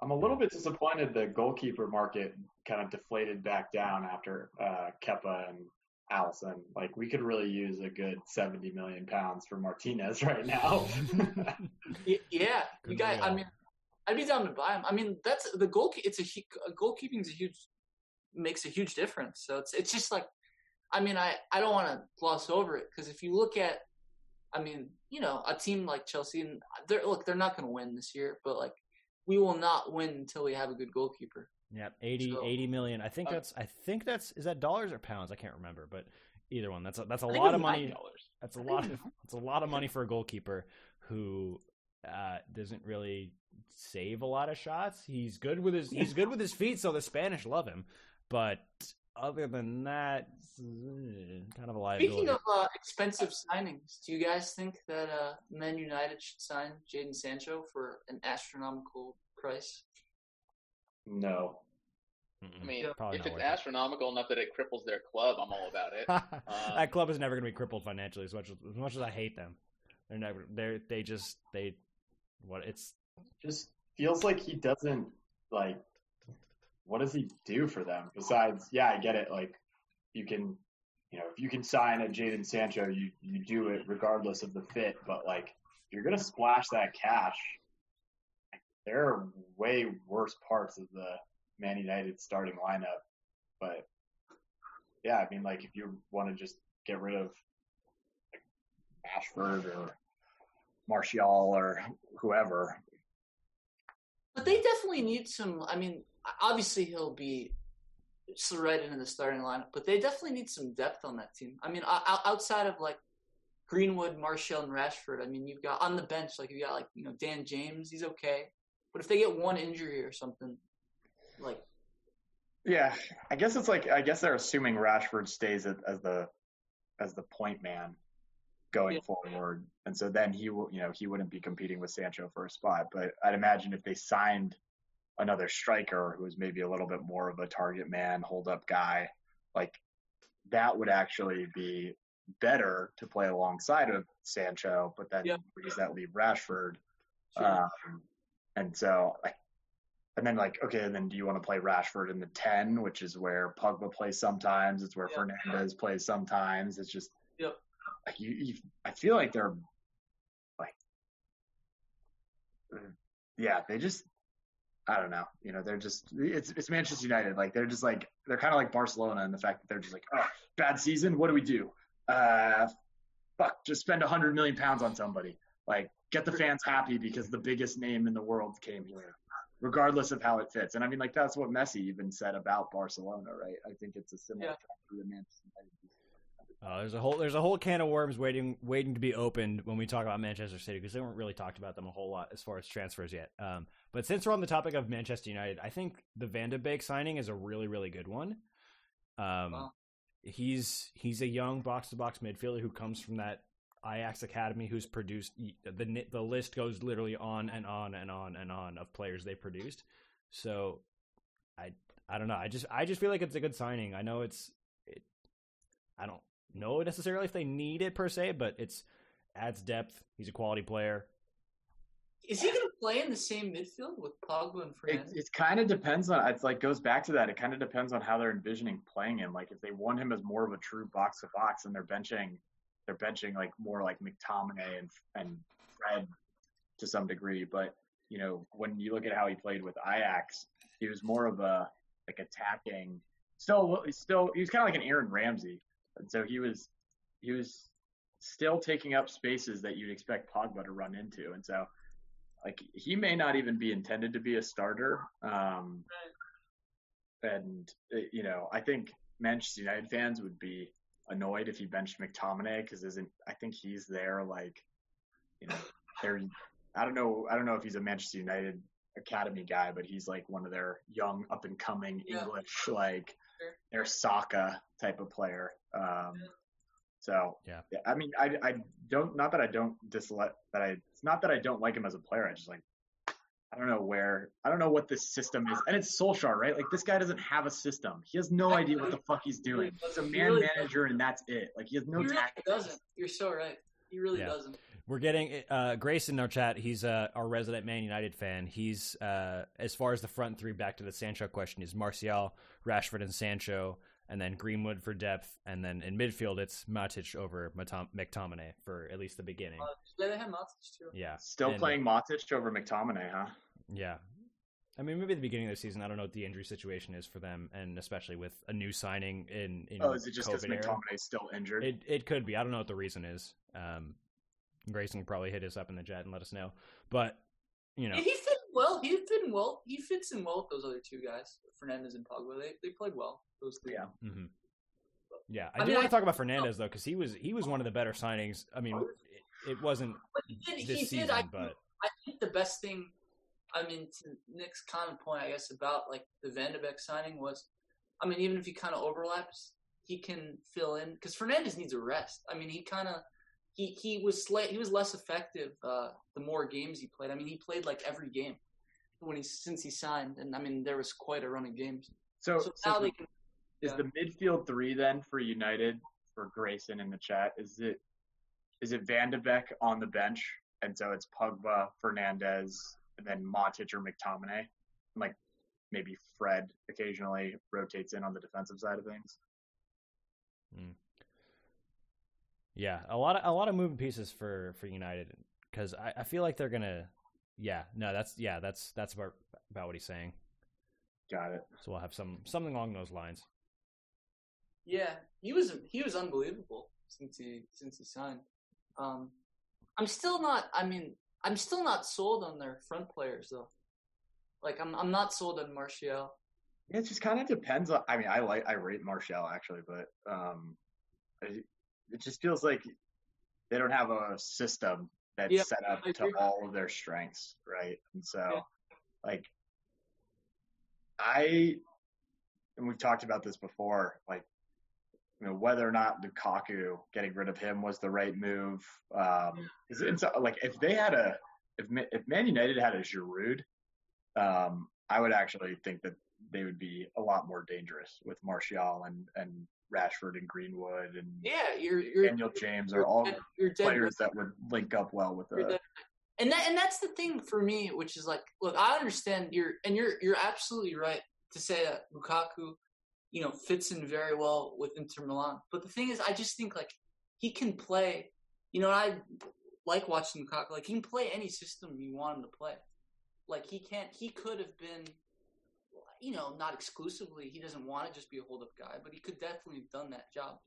I'm a little bit disappointed the goalkeeper market kind of deflated back down after uh, Kepa and Alisson. Like we could really use a good 70 million pounds for Martinez right now. Y- Yeah, you Good guys. I mean, I'd be down to buy him. I mean, that's the goal. It's a, hu- a goalkeeping's a huge makes a huge difference. So it's it's just like, I mean, I I don't want to gloss over it because if you look at, I mean, you know, a team like Chelsea, and they're look, they're not going to win this year, but like, we will not win until we have a good goalkeeper. Yeah, 80, So- 80 million. I think Uh, that's. I think that's. Is that dollars or pounds? I can't remember, but either one. That's a, that's a lot of money. $9. That's a lot. Of, it's a lot of money for a goalkeeper who uh, doesn't really save a lot of shots. He's good with his. He's good with his feet, so the Spanish love him. But other than that, uh, kind of a liability. Speaking of uh, expensive signings, do you guys think that uh, Man United should sign Jadon Sancho for an astronomical price? no. Mm-mm. I mean, Probably if it's worth it. astronomical enough that it cripples their club, I'm all about it. Um, that club is never going to be crippled financially as much as, as much as I hate them. They're never. They're they just they. What it's Just feels like he doesn't like. What does he do for them besides? Yeah, I get it. Like you can, you know, if you can sign a Jadon Sancho, you you do it regardless of the fit. But like, if you're gonna splash that cash, there are way worse parts of the Man United starting lineup. But yeah, I mean, like if you want to just get rid of like Rashford or Martial or whoever. But they definitely need some. I mean, obviously he'll be right into the starting lineup, but they definitely need some depth on that team. I mean, outside of like Greenwood, Martial, and Rashford, I mean, you've got on the bench like you got like you know Dan James, he's okay, but if they get one injury or something, like Yeah, I guess it's like I guess they're assuming Rashford stays as the as the point man going Yeah. forward, and so then he will, you know, he wouldn't be competing with Sancho for a spot. But I'd imagine if they signed another striker who is maybe a little bit more of a target man, hold up guy, like that would actually be better to play alongside of Sancho. But then Yeah. where does that leave Rashford? sure. Um, and so, like, and then like, okay, and then do you want to play Rashford in the ten, which is where Pogba plays sometimes? It's where Yeah. Fernandes plays sometimes. It's just, Yep. like you, you, I feel like they're like, yeah, they just, I don't know, you know, they're just, it's it's Manchester United, like they're just like they're kind of like Barcelona in the fact that they're just like, oh, bad season, what do we do? Uh, fuck, just spend a hundred million pounds on somebody. Like get the fans happy because the biggest name in the world came here, regardless of how it fits. And I mean, like that's what Messi even said about Barcelona, right? I think it's a similar Yeah. to Manchester United. Uh, there's a whole there's a whole can of worms waiting waiting to be opened when we talk about Manchester City because they haven't really talked about them a whole lot as far as transfers yet. Um, but since we're on the topic of Manchester United, I think the Van de Beek signing is a really really good one. Um, Wow. he's he's a young box to box midfielder who comes from that Ajax academy who's produced the the list goes literally on and on and on and on of players they produced. So I I don't know. I just I just feel like it's a good signing. I know it's it, I don't know necessarily if they need it per se, but it's adds depth. He's a quality player. Is he going to play in the same midfield with Pogba and It, it kind of depends on. It's like goes back to that. It kind of depends on how they're envisioning playing him. Like if they want him as more of a true box to box, and they're benching, they're benching like more like McTominay and and Fred to some degree. But you know, when you look at how he played with Ajax, he was more of a like attacking. Still, still, he was kind of like an Aaron Ramsey, and so he was he was still taking up spaces that you'd expect Pogba to run into, and so like he may not even be intended to be a starter. Um, and you know, I think Manchester United fans would be annoyed if he benched McTominay because isn't I think he's there like you know they're I don't know I don't know if he's a Manchester United academy guy, but he's like one of their young up and coming Yeah. English like their Saka type of player. Um, so Yeah. yeah, I mean, I I don't not that I don't dislike that I it's not that I don't like him as a player. I just like I don't know where I don't know what this system is, and it's Solskjaer, right? Like this guy doesn't have a system. He has no idea what the fuck he's doing. He's a man really manager, and that's it. Like he has no he really tactics. doesn't. You're so right. He really Yeah. doesn't. We're getting uh, Grace in our chat. He's uh, our resident Man United fan. He's uh, as far as the front three. Back to the Sancho question: is Martial, Rashford, and Sancho, and then Greenwood for depth, and then in midfield it's Matic over Matom- McTominay for at least the beginning. Uh, yeah, they have Matic too. Yeah, Still And- playing Matic over McTominay, huh? Yeah. I mean, maybe the beginning of the season, I don't know what the injury situation is for them, and especially with a new signing in, in Oh, is it just because COVID era. McTominay's still injured? It it could be. I don't know what the reason is. Um, Grayson can probably hit us up in the chat and let us know. But you know, Yeah, he fit. In well. He fits in well with those other two guys, Fernandes and Pogba. They they played well. Those three. Yeah. hmm yeah. I, I do mean, want I- to talk about Fernandes though, because he was he was one of the better signings. I mean, it, it wasn't But he did. this He season, did. I, but I think the best thing. I mean, to Nick's of point, I guess about like the Van de Beek signing was, I mean, even if he kind of overlaps, he can fill in because Fernandes needs a rest. I mean, he kind of. He, he was slight, he was less effective uh, the more games he played. I mean, he played like every game when he since he signed, and I mean there was quite a run of games. so, So so the- can is yeah. the midfield three then for United for Grayson in the chat? Is it is it Van de Beek on the bench, and so it's Pogba, Fernandes, and then Matic or McTominay, and like maybe Fred occasionally rotates in on the defensive side of things. Hmm. yeah, a lot of a lot of moving pieces for for United because I, I feel like they're gonna. Yeah, no, that's yeah, that's that's about about what he's saying. Got it. So we'll have some something along those lines. Yeah, he was he was unbelievable since he since he signed. Um, I'm still not. I mean, I'm still not sold on their front players though. Like I'm I'm not sold on Martial. Yeah, it just kind of depends on. I mean, I like I rate Martial actually, but um, it, it just feels like they don't have a system that's Yeah, set up to all of their strengths, right? And so, Yeah. like, I and we've talked about this before, like. You know, whether or not Lukaku getting rid of him was the right move. Um, it's, like if they had a if if Man United had a Giroud, um, I would actually think that they would be a lot more dangerous with Martial and, and Rashford and Greenwood and Yeah, you're you're Daniel James are all dead- you're dead players that would link up well with the and that and that's the thing for me, which is like, look, I understand you're and you're you're absolutely right to say that Lukaku, you know, fits in very well with Inter Milan. But the thing is, I just think like he can play. You know, I like watching Lukaku. Like he can play any system you want him to play. Like he can't. He could have been, you know, not exclusively. He doesn't want to just be a hold up guy, but he could definitely have done that job.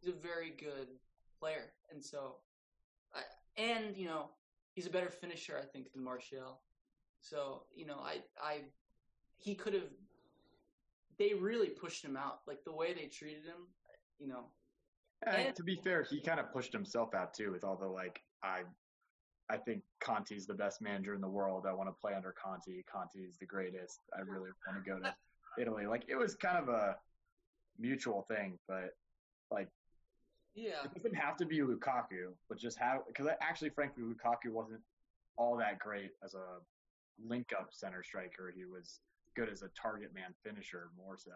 He's a very good player, and so, I, and you know, he's a better finisher, I think, than Martial. So you know, I I he could have. They really pushed him out, like the way they treated him. You know, And And- to be fair, he kind of pushed himself out too with all the like I I think Conte's the best manager in the world. I want to play under Conte. Conte's the greatest. I really want to go to Italy. Like it was kind of a mutual thing, but like yeah, it doesn't have to be Lukaku, but just have because actually, frankly, Lukaku wasn't all that great as a link-up center striker. He was good as a target man finisher more so.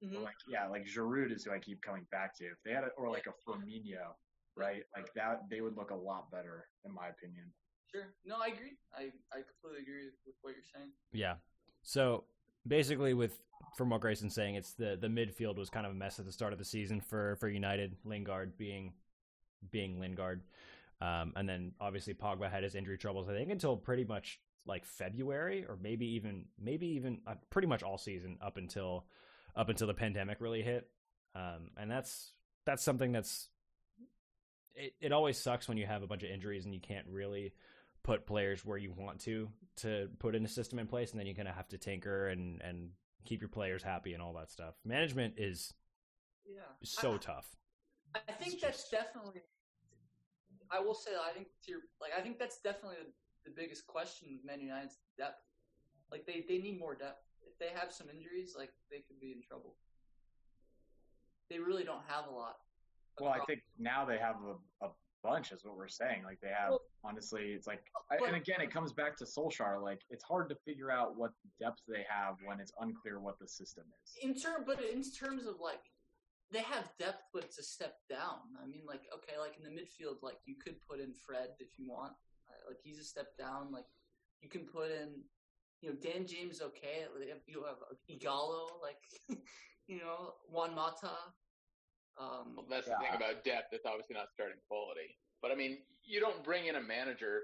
But Mhm. like yeah, like Giroud is who I keep coming back to. If they had a, or like a Firmino, right? Like that, they would look a lot better, in my opinion. sure. No, I agree. I I completely agree with what you're saying. Yeah. So basically, with from what Grayson's saying, it's the the midfield was kind of a mess at the start of the season for for United. Lingard being being Lingard, um, and then obviously Pogba had his injury troubles. I think until pretty much like February, or maybe even maybe even uh, pretty much all season up until up until the pandemic really hit. Um, and that's that's something that's it, it always sucks when you have a bunch of injuries and you can't really put players where you want to to put in a system in place and then you're going to have to tinker and and keep your players happy and all that stuff management is Yeah, so I, tough I think that's definitely. I will say, I think to your, like I think that's definitely the, the biggest question with Man United's depth. Like they they need more depth. If they have some injuries, like they could be in trouble. They really don't have a lot. Well, I think now they have a, a bunch, is what we're saying. Like they have, Well- honestly, it's like, oh, I, and again, it comes back to Solskjaer. Like it's hard to figure out what depth they have when it's unclear what the system is. in term, but in terms of like, they have depth, but it's a step down. I mean, like okay, like in the midfield, like you could put in Fred if you want. Like he's a step down. Like you can put in, you know, Dan James. Okay, you have Ighalo, like you know, Juan Mata. Um, Well, that's Yeah. the thing about depth. It's obviously not starting quality. But I mean, you don't bring in a manager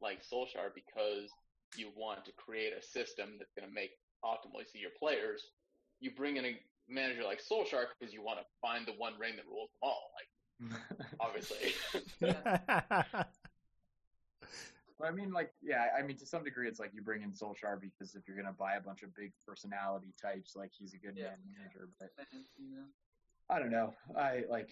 like Solskjaer because you want to create a system that's going to make optimally see your players. You bring in a manager like Solskjaer because you want to find the one ring that rules them all. Like, obviously. But I mean, like, yeah, I mean, to some degree, it's like you bring in Solskjaer because if you're going to buy a bunch of big personality types, like he's a good Yeah. man manager. But and, you know, I don't know. I like.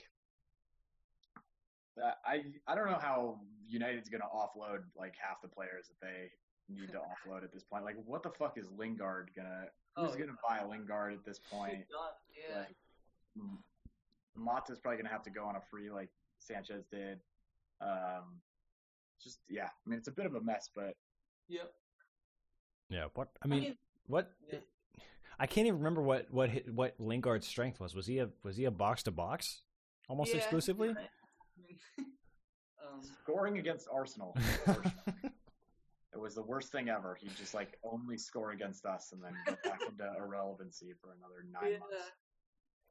I I don't know how United's going to offload like half the players that they need to offload at this point. Like, what the fuck is Lingard gonna? Who's Oh, gonna buy Lingard at this point? done. Yeah. Like, Mata's probably gonna have to go on a free like Sanchez did. Um, just yeah, I mean it's a bit of a mess, but Yep. yeah what i mean mean, what yeah. I can't even remember what what hit- what lingard's strength was was he a was he a box to box almost Yeah, exclusively I um, scoring against Arsenal, it was the worst thing ever. He just like only score against us and then go back into irrelevancy for another nine yeah. months.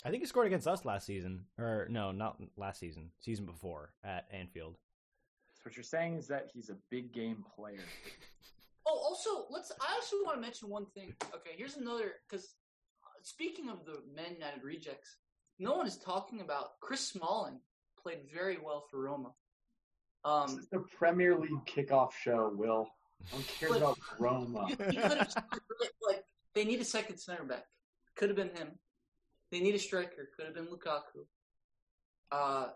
i think he scored against us last season or no not last season season before at anfield So what you're saying is that he's a big game player. Oh, also, let's. I also want to mention one thing. Okay, here's another. Because speaking of the Men United rejects, no one is talking about Chris Smalling played very well for Roma. This Um, is the Premier League kickoff show, Will. I don't care But- about Roma. he could have like they need a second center back. Could have been him. They need a striker. Could have been Lukaku. Uh,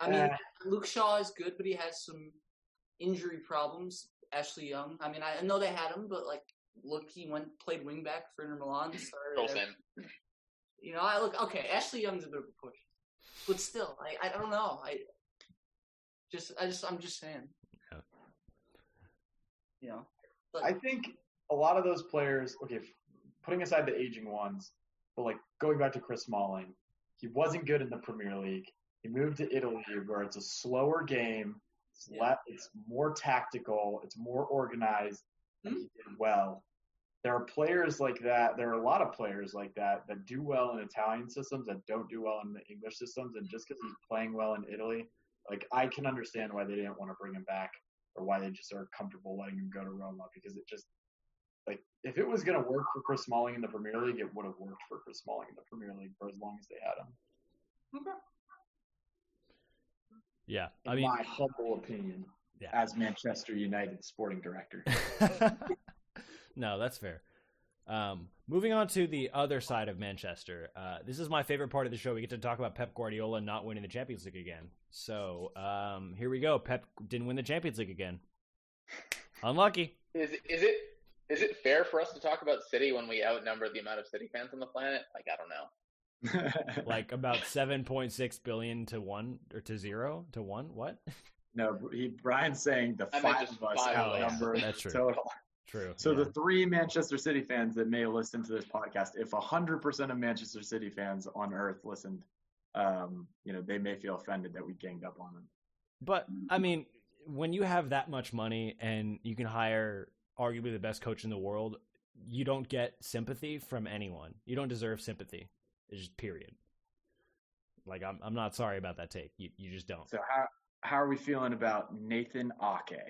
I mean, Eh. Luke Shaw is good, but he has some injury problems. Ashley Young. I mean, I know they had him, but like, look, he went played wing back for Inter Milan. Started Control at- you know, I look okay. Ashley Young's a bit of a push, but still, I I don't know. I just I just I'm just saying. Yeah. You know, but I think a lot of those players, okay, putting aside the aging ones, but like going back to Chris Smalling, he wasn't good in the Premier League. He moved to Italy where it's a slower game, it's, Yeah. le- it's more tactical, it's more organized, and Hmm? he did well. There are players like that. There are a lot of players like that that do well in Italian systems that don't do well in the English systems. And just because he's playing well in Italy, like I can understand why they didn't want to bring him back or why they just are comfortable letting him go to Roma because it just like if it was going to work for Chris Smalling in the Premier League, it would have worked for Chris Smalling in the Premier League for as long as they had him. Yeah In i mean my humble opinion. Yeah. as Manchester United sporting director. no, that's fair. Um, moving on to the other side of Manchester. Uh, this is my favorite part of the show. We get to talk about Pep Guardiola not winning the Champions League again. So um, here we go. Pep didn't win the Champions League again. Unlucky. Is is it is it fair for us to talk about City when we outnumber the amount of City fans on the planet? Like I don't know. Like about seven point six billion to one or to zero to one. What? no, he Brian's saying the I five of us five of us. outnumber That's true. total. True. So yeah. the three Manchester City fans that may listen to this podcast, if hundred percent of Manchester City fans on Earth listened, um, you know, they may feel offended that we ganged up on them. But I mean, when you have that much money and you can hire arguably the best coach in the world, you don't get sympathy from anyone. You don't deserve sympathy. It's just period. Like I'm I'm not sorry about that take. You you just don't. So how how are we feeling about Nathan Ake,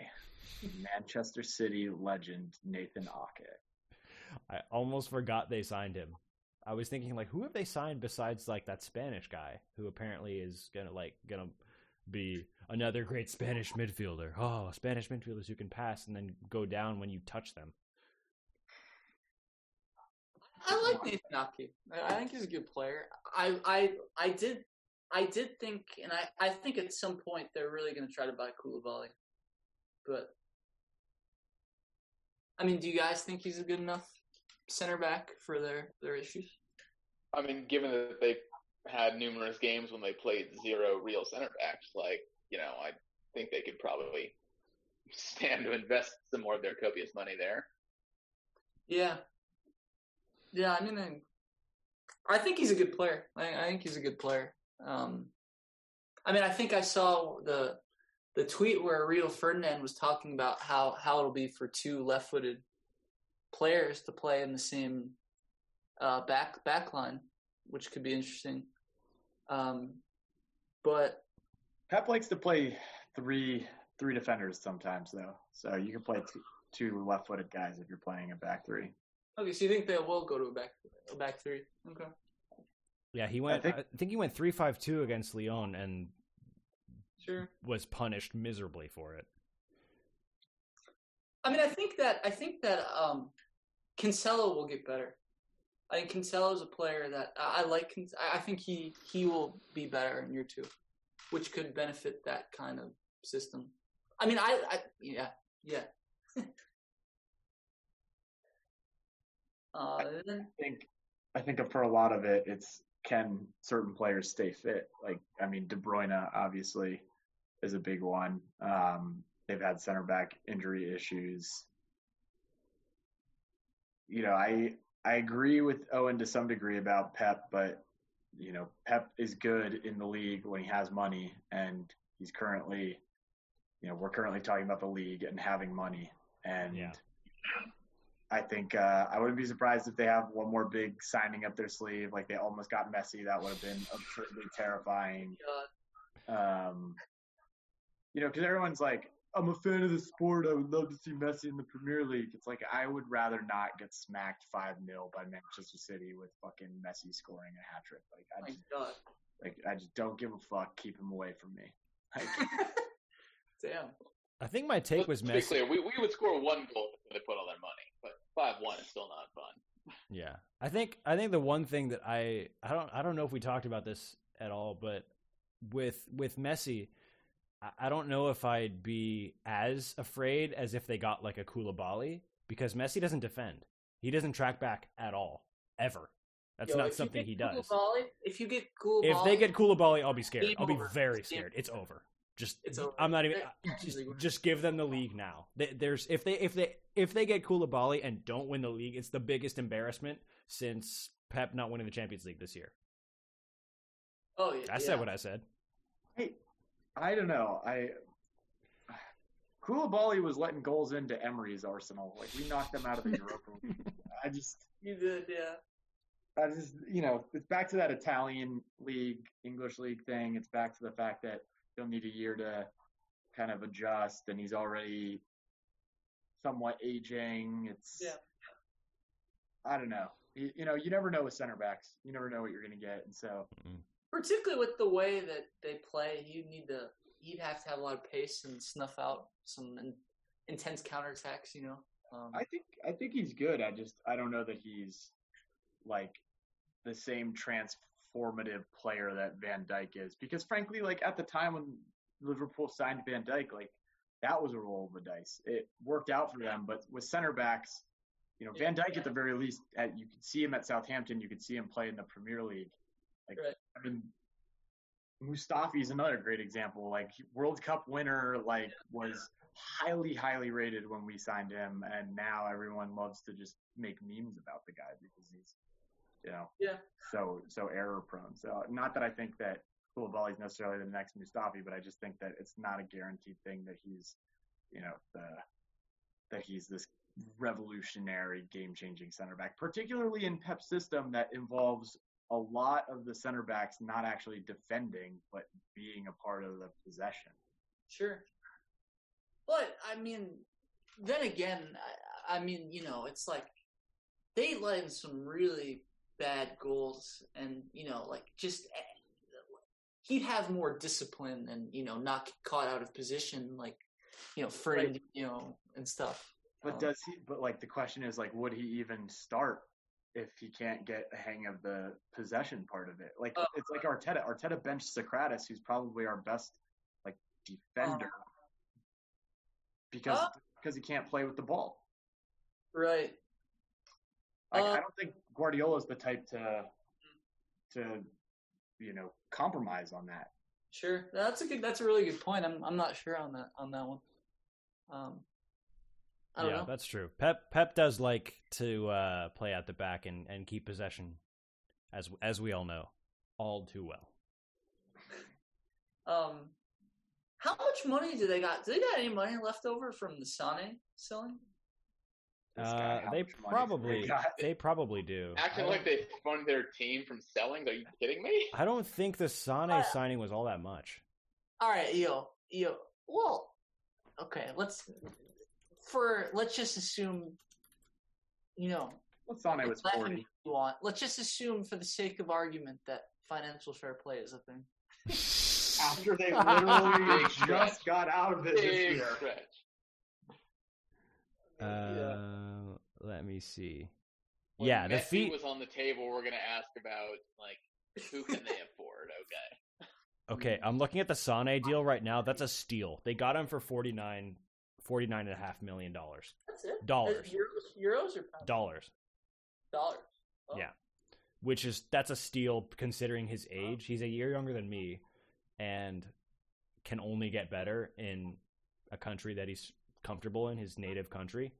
Manchester City legend Nathan Ake? I almost forgot they signed him. I was thinking like who have they signed besides like that Spanish guy who apparently is gonna like gonna be another great Spanish midfielder. Oh, Spanish midfielders who can pass and then go down when you touch them. I like Nathan Ake. I I think he's a good player. I I I did I did think, and I I think at some point they're really going to try to buy Koulibaly, but I mean, do you guys think he's a good enough center back for their their issues? I mean, given that they had numerous games when they played zero real center backs, like you know, I think they could probably stand to invest some more of their copious money there. Yeah, yeah. I mean, I, think he's a good player. I, I think he's a good player. Um, I mean, I think I saw the the tweet where Rio Ferdinand was talking about how how it'll be for two left-footed players to play in the same uh, back back line, which could be interesting. Um, but Pep likes to play three three defenders sometimes though, so you can play two, two left-footed guys if you're playing a back three. Okay, so you think they will go to a back a back three? Okay. Yeah, he went. I think- think, he went three five two against Lyon and Sure. was punished miserably for it. I mean, I think that I think that um, Cancelo will get better. I think Cancelo is a player that I, I like. I I think he he will be better in year two, which could benefit that kind of system. I mean, I, I yeah yeah. uh, I think I think for a lot of it, it's can certain players stay fit? Like I mean, De Bruyne obviously is a big one. Um, they've had center back injury issues. You know, I I agree with Owen to some degree about Pep, but you know, Pep is good in the league when he has money, and he's currently, you know, we're currently talking about the league and having money, and Yeah. I think uh, I wouldn't be surprised if they have one more big signing up their sleeve, like they almost got Messi. That would have been absurdly terrifying. Um, you know, because everyone's like, "I'm a fan of the sport. I would love to see Messi in the Premier League." It's like I would rather not get smacked five 0 by Manchester City with fucking Messi scoring a hat trick. Like I my just, God, like I just don't give a fuck. Keep him away from me. Like, damn. I think my take was Let's be Messi. clear, we, we would score one goal if they put all their money, but five one is still not fun. Yeah, I think I think the one thing that I I don't I don't know if we talked about this at all, but with with Messi, I, I don't know if I'd be as afraid as if they got like a Koulibaly because Messi doesn't defend. He doesn't track back at all ever. That's Yo, not something he does. Koulibaly- if you get Koulibaly, If they get Koulibaly, I'll be scared. I'll be very scared. It's over. Just It's over. I'm not even uh, just, just give them the league now. There's if they if they if they get Koulibaly and don't win the league, it's the biggest embarrassment since Pep not winning the Champions League this year. oh yeah, I said what I said. hey, I don't know. I Koulibaly was letting goals into Emery's Arsenal. Like we knocked them out of the Europa League. I just you did, yeah. I just, you know, it's back to that Italian league, English league thing. It's back to the fact that he'll need a year to kind of adjust, and he's already somewhat aging. It's, Yeah. I don't know. You, you know, you never know with center backs. You never know what you're going to get, and so particularly with the way that they play, you need to he'd have to have a lot of pace and snuff out some in, intense counterattacks. You know. Um, I think I think he's good. I just I don't know that he's like the same transformative player that Van Dijk is because frankly, like at the time when Liverpool signed Van Dijk, like that was a roll of the dice. It worked out for them, but with center backs, you know, Van Dijk at the very least, at, you could see him at Southampton, you could see him play in the Premier League. Like Right. I mean, Mustafi is another great example. Like World Cup winner, like was highly, highly rated when we signed him, and now everyone loves to just make memes about the guy because he's, you know, Yeah. so so error prone. So not that I think that Koulibaly is necessarily the next Mustafi, but I just think that it's not a guaranteed thing that he's, you know, the that he's this revolutionary, game-changing center back, particularly in Pep's system that involves a lot of the center backs not actually defending, but being a part of the possession. Sure. But I mean, then again, I, I mean, you know, it's like they let in some really bad goals, and you know, like just he'd have more discipline and you know not get caught out of position, like you know, Fernandinho you know, and stuff. But Um, does he? But like the question is, like, would he even start if he can't get a hang of the possession part of it? Like, Uh, it's like Arteta. Arteta benched Sokratis, who's probably our best like defender, because Uh, because he can't play with the ball. right? Like, Uh, I don't think Guardiola's the type to to you know compromise on that. Sure, that's a good. That's a really good point. I'm I'm not sure on that on that one. Um, I don't yeah, know. that's true. Pep Pep does like to uh, play out the back and, and keep possession, as as we all know, all too well. Um, how much money do they got? Do they got any money left over from the Sane selling? This guy, Uh, they much money has probably he they probably do. Acting like they fund their team from selling? Are you kidding me? I don't think the Sane Uh, signing was all that much. All right, yo, yo. Well, okay. Let's for let's just assume, you know, Well, Sane was forty. you want. Let's just assume, for the sake of argument, that financial fair play is a thing. After they literally just got out of it this year. stretch. Uh, let me see. When yeah, the Messi fee. was on the table. We're gonna ask about like who can they afford? Okay. Okay, I'm looking at the Sane deal right now. That's a steal. They got him for 49 49 and a half million dollars. That's it. Dollars. Euros, euros or pounds? Dollars. Dollars. Oh. Yeah. Which is that's a steal considering his age. He's a year younger than me and can only get better in a country that he's comfortable in, his native country.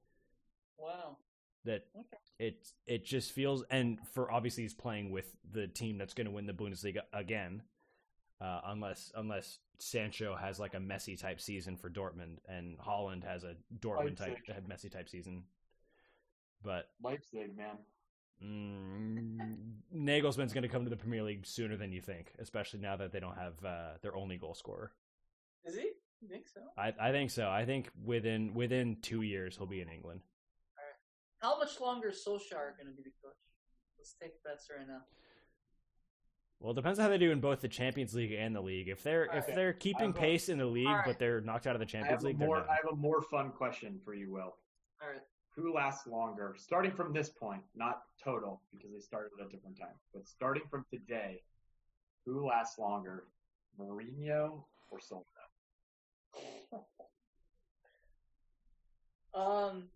Wow. That Okay. it it just feels and for obviously he's playing with the team that's going to win the Bundesliga again. Uh, unless unless Sancho has like a Messi type season for Dortmund and Haaland has a Dortmund type Leipzig. a Messi type season. But Leipzig, man. Mm, Nagelsmann's going to come to the Premier League sooner than you think, especially now that they don't have uh, their only goal scorer. Is he? You think so? I, I think so. I think within within two years he'll be in England. How much longer is Solskjaer going to be the coach? Let's take bets right now. Well, it depends on how they do in both the Champions League and the league. If they're if Alright. they're keeping I've, pace in the league, Alright. but they're knocked out of the Champions have, League, more. I have a more fun question for you, Will. All right. Who lasts longer? Starting from this point, not total, because they started at a different time, but starting from today, who lasts longer, Mourinho or Solskjaer? Um,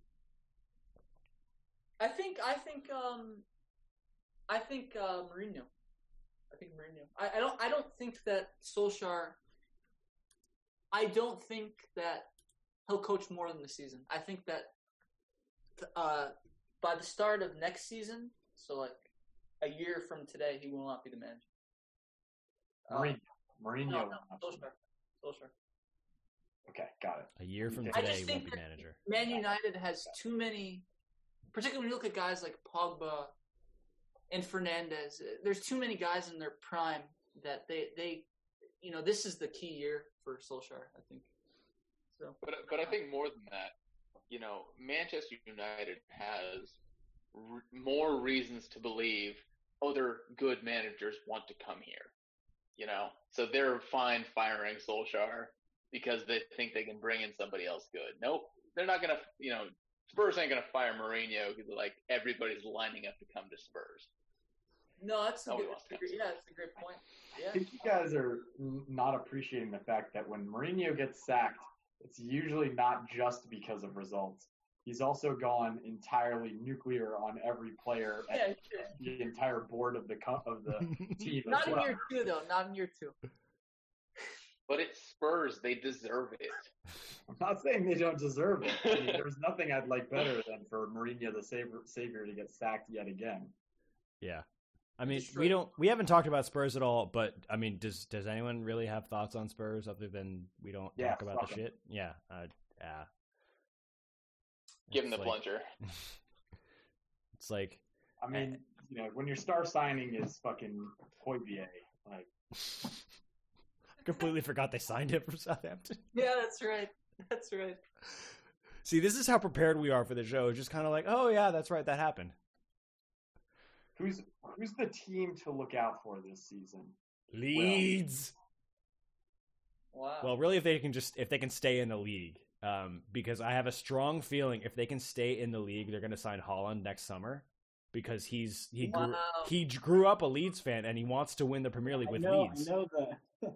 I think I think um, I think uh, Mourinho. I think Mourinho. I, I don't I don't think that Solskjaer. I don't think that he'll coach more than the season. I think that uh, by the start of next season, so like a year from today, he will not be the manager. Uh, Mourinho. Mourinho. no, no, Solskjaer. Solskjaer. Okay, got it. A year from today, he won't be manager. Man United has too many, particularly when you look at guys like Pogba and Fernandes. There's too many guys in their prime that they they, you know, this is the key year for Solskjaer. I think. So But but I think more than that, you know, Manchester United has r- more reasons to believe other good managers want to come here. you know. So they're fine firing Solskjaer because they think they can bring in somebody else good. Nope, they're not gonna. You know, Spurs ain't gonna fire Mourinho because like everybody's lining up to come to Spurs. No, that's a good. wants That's a, great- yeah, that's a great point. I think you guys are not appreciating the fact that when Mourinho gets sacked, it's usually not just because of results. He's also gone entirely nuclear on every player Yeah, and sure. the entire board of the co- of the team Not as in well. year two though. Not in year two. But it's Spurs; they deserve it. I'm not saying they don't deserve it. I mean, there's nothing I'd like better than for Mourinho, the savior, savior, to get sacked yet again. Yeah. I mean, we don't we haven't talked about Spurs at all, but I mean, does does anyone really have thoughts on Spurs other than we don't Yeah, talk about the the 'em. shit? Yeah. Uh, yeah. Give him the It's like- plunger. It's like I mean, you know, when your star signing is fucking Højbjerg, like I completely forgot they signed him from Southampton. Yeah, that's right. That's right. See, this is how prepared we are for the show. It's just kind of like, oh yeah, that's right, that happened. who's who's the team to look out for this season? Leeds. Wow. Well, really, if they can just if they can stay in the league, um, because I have a strong feeling if they can stay in the league, they're going to sign Haaland next summer because he's he grew he grew up a Leeds fan and he wants to win the Premier League with I know, Leeds. I know the.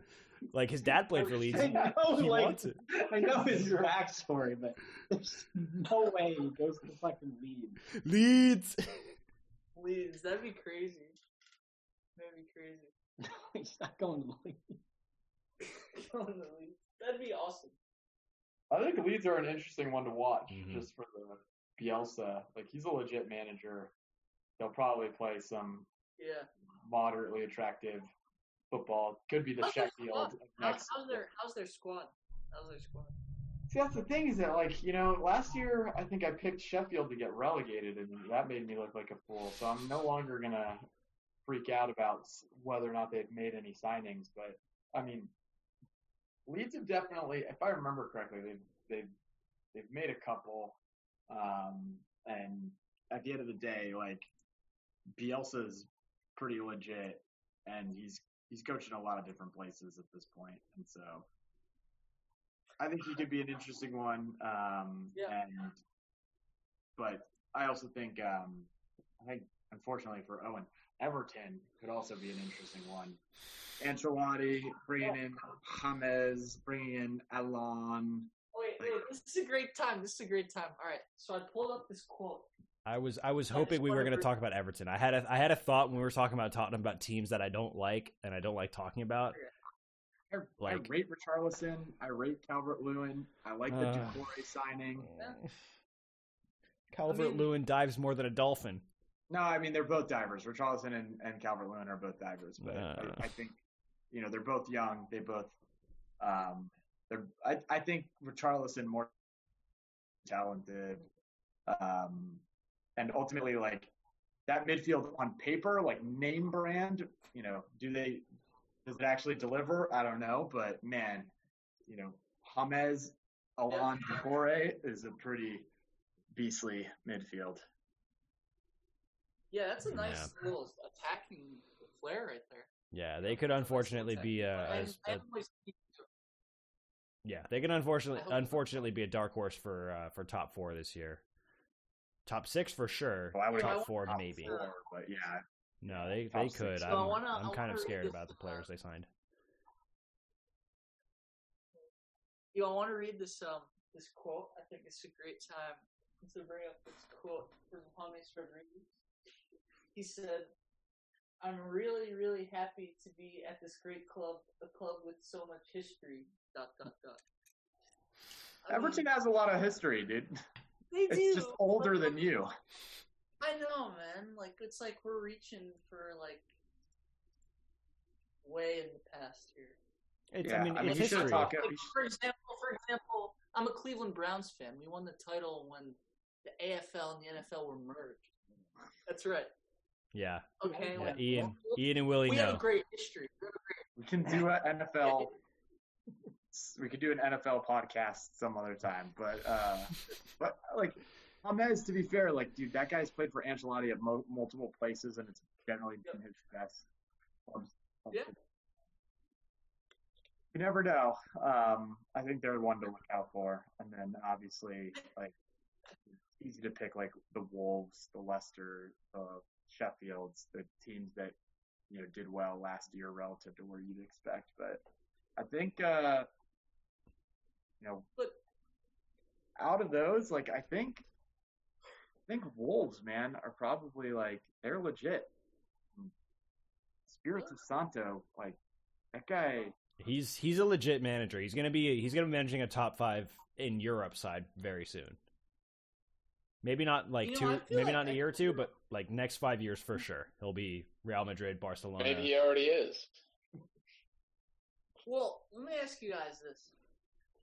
Like his dad played for Leeds. I know, He like, wants it. I know his backstory, but there's no way he goes to fucking lead. Leeds. Leeds, that'd be crazy. That'd be crazy. He's not going to the league. Going to Leeds. That'd be awesome. I think Leeds are an interesting one to watch Mhm. just for the Bielsa. Like he's a legit manager. They'll probably play some Yeah. moderately attractive football. Could be the How's Sheffield of next. how's their How's their squad? How's their squad? See, that's the thing is that like you know last year I think I picked Sheffield to get relegated and that made me look like a fool. So I'm no longer gonna freak out about whether or not they've made any signings. But I mean, Leeds have definitely, if I remember correctly, they've they've they've made a couple. Um, and at the end of the day, like Bielsa's pretty legit, and he's he's coaching a lot of different places at this point, and so I think he could be an interesting one. Um, Yeah. And but I also think um, I think unfortunately for Owen, Everton could also be an interesting one. Ancelotti bringing in James, bringing in Allan. Wait, wait, this is a great time. This is a great time. All right, so I pulled up this quote. I was I was I hoping we were going to talk about Everton. I had a I had a thought when we were talking about Tottenham about teams that I don't like and I don't like talking about. I, Like- I rate Richarlison. I rate Calvert Lewin. I like the Uh. Doucouré signing. Calvert mean- Lewin dives more than a dolphin. No, I mean they're both divers. Richarlison and, and Calvert Lewin are both divers, but Uh. I, I think you know they're both young. They both um, they're. I, I think Richarlison more talented, um, and ultimately like that midfield on paper, like name brand. You know, do they does it actually deliver? I don't know, but man, you know, James Allan Doucouré is a pretty beastly midfield. Yeah, that's a nice Yeah. little attacking flair right there. Yeah, they could unfortunately be uh, I, as, I a, haven't really seen- yeah they could unfortunately I hope so. unfortunately be a dark horse for uh, for top four this year. Top six for sure. Well, I would top four top maybe. four, but yeah, No, they Top they six. could. So I'm, wanna- I'm kind of scared about the players they signed. Yo, I want to read this um this quote. I think it's a great time to bring up this quote from James Rodriguez. He said, "I'm really, really happy to be at this great club, a club with so much history." Dot dot dot. I mean, Everton has a lot of history, dude. they do. It's just older but, than you. I know, man. Like it's like we're reaching for like way in the past here. It's, Yeah, I mean, I mean, it's you should history. talk- Like, for example, for example, I'm a Cleveland Browns fan. We won the title when the AFL and the NFL were merged. That's right. Yeah, Okay. yeah. like, Ian, we- Ian and Willie we have a great history. We a great- We can do an NFL. We could do an NFL podcast some other time, but uh, but like James, to be fair, like dude, that guy's played for Ancelotti at mo- multiple places, and it's generally been his best. Yeah. You never know. Um, I think they're one to look out for, and then obviously, like, it's easy to pick like the Wolves, the Leicester, the Sheffields, the teams that you know did well last year relative to where you'd expect. But I think, uh, you know, But- out of those, like, I think, I think Wolves, man, are probably like they're legit. Espírito Santo, like that guy. He's he's a legit manager. He's gonna be he's gonna be managing a top five in Europe side very soon. Maybe not like You know, two, I maybe like not in a I- year or two, but like next five years for sure. He'll be Real Madrid, Barcelona. Maybe he already is. Well, let me ask you guys this: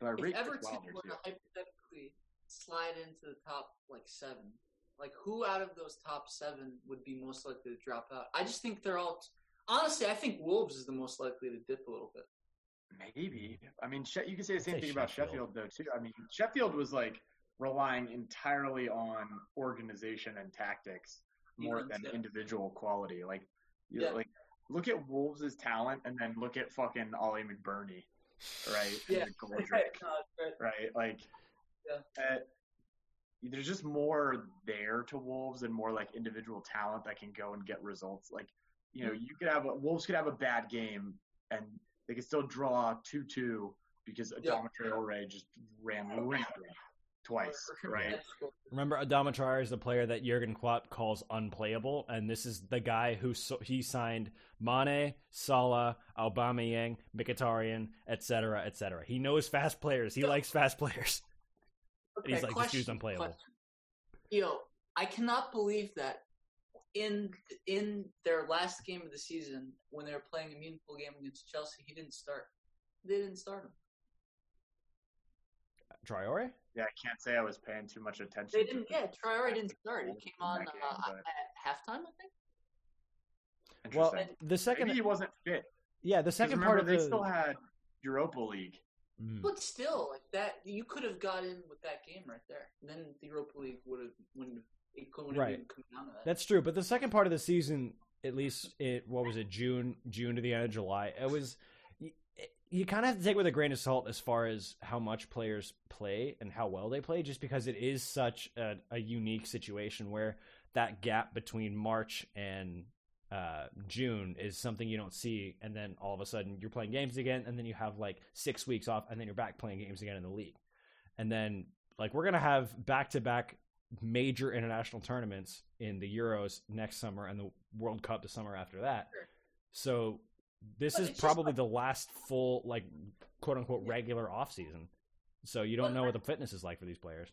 So I If Everton were to hypothetically slide into the top like seven, like who out of those top seven would be most likely to drop out? I just think they're all. Honestly, I think Wolves is the most likely to dip a little bit. Maybe. I mean, She- you can say the same Say thing about Sheffield. Sheffield, though, too. I mean, Sheffield was like relying entirely on organization and tactics more than yeah. individual quality. Like, you Yeah. like look at Wolves' talent, and then look at fucking Oli McBurnie, right? Yeah. the Goldrick, No, right. right? Like, Yeah. uh, there's just more there to Wolves and more like individual talent that can go and get results. Like, you know, you could have a, Wolves could have a bad game and they could still draw two two because Yeah. Adama Traore just ran rampant twice, right? Remember, Adama Traore is the player that Jurgen Klopp calls unplayable, and this is the guy who so, he signed Mane, Salah, Aubameyang, Mkhitaryan, etc., etc. He knows fast players. He Yeah. likes fast players. Okay, He's like, this dude's question, unplayable. question. Yo, I cannot believe that in in their last game of the season, when they were playing a meaningful game against Chelsea, he didn't start. They didn't start him. Traore? Yeah, I can't say I was paying too much attention. They didn't. the- Yeah, Traore didn't start. He came on game, uh, but- at halftime, I think. Well, the second, Maybe he wasn't fit. yeah, the second remember, part of they the still had Europa League. Mm. But still, like that, you could have got in with that game right there. Then the Europa League would have wouldn't have it couldn't Right. have even come down to that. That's true, but the second part of the season, at least it what was it June June to the end of July, it was you, kind of have to take it with a grain of salt as far as how much players play and how well they play, just because it is such a, a unique situation where that gap between March and uh, June is something you don't see, and then all of a sudden you're playing games again, and then you have like six weeks off, and then you're back playing games again in the league, and then like we're gonna have back to back major international tournaments in the Euros next summer and the World Cup the summer after that. So this But is probably like- the last full like quote unquote regular off season. So you don't know I- what the fitness is like for these players.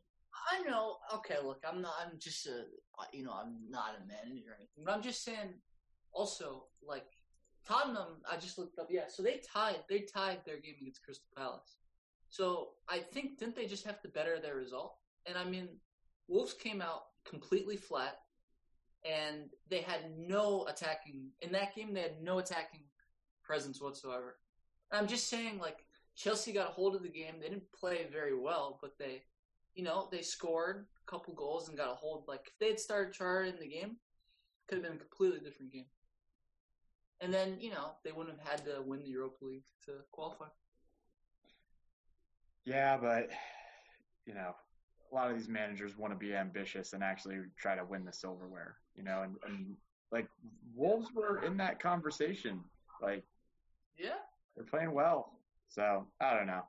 I know. Okay, look, I'm not. I'm just a. You know, I'm not a manager or anything. But I'm just saying. Also, like Tottenham, I just looked up. Yeah, so they tied. They tied their game against Crystal Palace. So I think didn't they just have to better their result? And I mean, Wolves came out completely flat, and they had no attacking in that game. They had no attacking presence whatsoever. I'm just saying, like Chelsea got a hold of the game. They didn't play very well, but they you know, they scored a couple goals and got a hold. Like if they had started in the game, it could have been a completely different game. And then you know they wouldn't have had to win the Europa League to qualify. Yeah, but you know, a lot of these managers want to be ambitious and actually try to win the silverware. You know, and, and like Wolves were in that conversation. Like Yeah. they're playing well, so I don't know.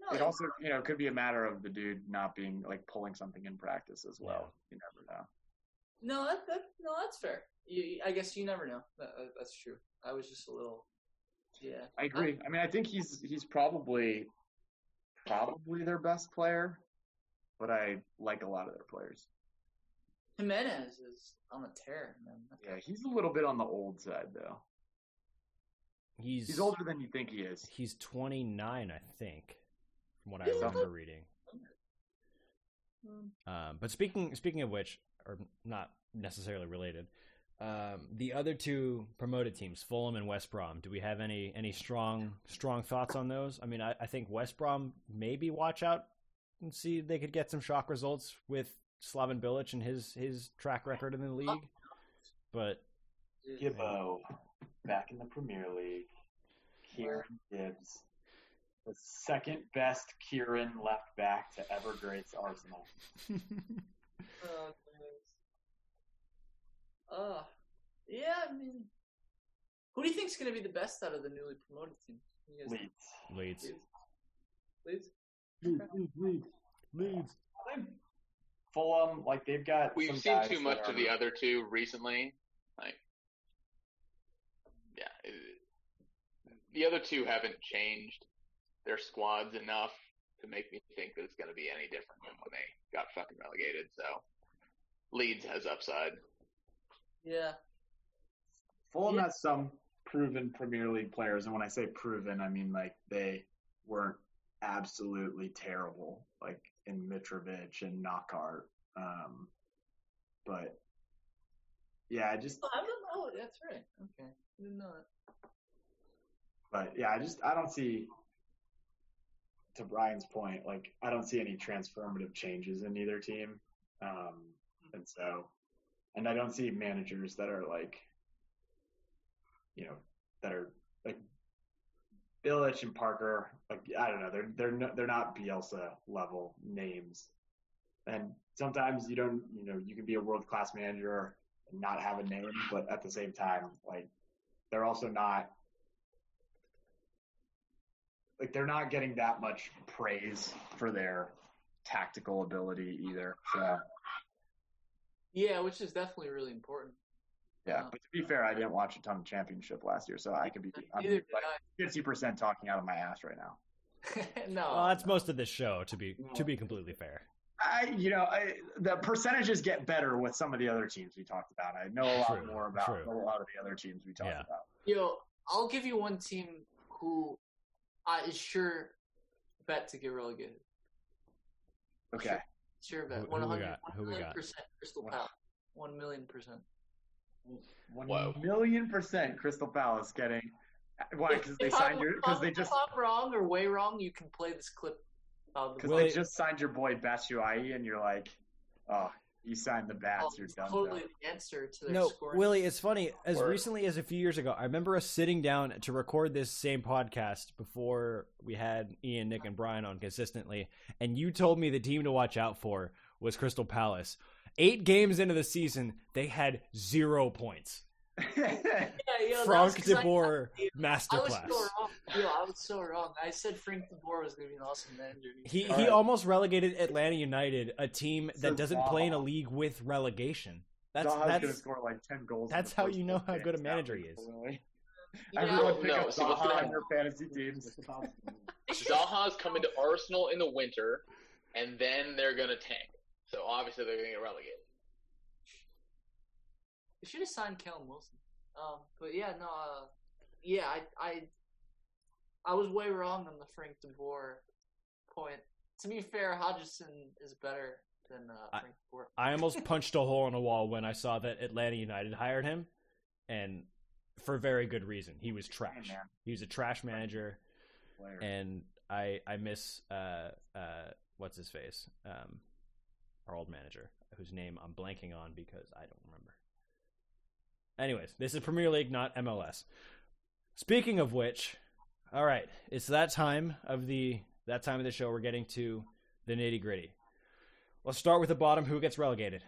No, It also, you know, could be a matter of the dude not being like pulling something in practice as well. You never know. no, that, that no, that's fair. You, I guess you never know. That, that- uh, that's true. I was just a little. Yeah. I agree. I mean, I think he's he's probably probably their best player, but I like a lot of their players. Jimenez is on a tear, man. Yeah, he's a little bit on the old side though. He's He's older than you think he is. He's 29, I think, from what I remember reading. Hmm. Um, but speaking speaking of which, or not necessarily related, um, the other two promoted teams, Fulham and West Brom. Do we have any any strong strong thoughts on those? I mean, I, I think West Brom maybe watch out and see they could get some shock results with Slaven Bilic and his his track record in the league. But Yeah. Gibbo back in the Premier League. Kieran Gibbs. the second best Kieran left back to ever grace Arsenal. Oh. Uh, yeah, I mean, who do you think is going to be the best out of the newly promoted team? You guys think? Leeds. Leeds. Leeds? Leeds, Leeds. Fulham, like they've got. We've some seen guys too much of the other two recently. Like, yeah, it, the other two haven't changed their squads enough to make me think that it's going to be any different than when they got fucking relegated. So, Leeds has upside. Yeah. Fulham Yeah. has some proven Premier League players, and when I say proven, I mean like they weren't absolutely terrible, like in Mitrovic and Knockaert. Um, but yeah, I just, Oh, I don't know. That's right. Okay. I didn't know that. But yeah, I just I don't see. To Brian's point, like I don't see any transformative changes in either team, um, and so, and I don't see managers that are like, you know, that are like Bilic and Parker. Like I don't know, they're they're no, they're not Bielsa level names, and sometimes you don't, you know, you can be a world class manager and not have a name, but at the same time, like they're also not like they're not getting that much praise for their tactical ability either. So Yeah, which is definitely really important. yeah, um, but to be fair, I didn't watch a ton of championship last year, so I could be I'm like fifty percent talking out of my ass right now. no. Well, that's most of this show. To be to be completely fair. I, you know, I, the percentages get better with some of the other teams we talked about. I know a lot True, more about true. a lot of the other teams we talked Yeah. about. Yo, I'll give you one team who I is sure bet to get relegated. Okay, Sure Who- bet. who 100 got? Who we got? percent Crystal Wow. Palace. One million percent. one Whoa. million percent Crystal Palace getting why? Because they signed your because they just If I'm wrong or way wrong, you can play this clip. Out the because Willie- they just signed your boy Batshuayi, and you're like, oh, you signed the bats, Oh, you're done. totally though. the answer to their No, scoring. Willie, it's funny. As Word. recently as a few years ago, I remember us sitting down to record this same podcast before we had Ian, Nick, and Brian on consistently, and you told me the team to watch out for was Crystal Palace. Eight games into the season, they had zero points. Yeah, yo, Frank that's 'cause de I- Boer I was masterclass. so wrong. Yo, I was so wrong. I said Frank de Boer was going to be an awesome manager. He All he right. almost relegated Atlanta United, a team So that doesn't play in a league with relegation. That's Zaha's gonna score like ten goals. that's how you know how good a manager he is. Willie. Yeah, Everyone pick No, up see, Zaha gonna- on your fantasy teams. they should- Zaha's coming to Arsenal in the winter, and then they're going to tank. So obviously they're going to get relegated. They should have signed Callum Wilson. Um, but yeah, no, uh, yeah, I, I, I was way wrong on the Frank de Boer point. To be fair, Hodgson is better than uh, I- Frank de Boer. I almost punched a hole in a wall when I saw that Atlanta United hired him, and for very good reason. He was trash. man. He was a trash manager, Player. and I I miss uh uh what's his face um our old manager whose name I'm blanking on because I don't remember. Anyways, this is Premier League, not MLS. Speaking of which, all right, it's that time of the that time of the show. We're getting to the nitty gritty. Let's start with the bottom. Who gets relegated?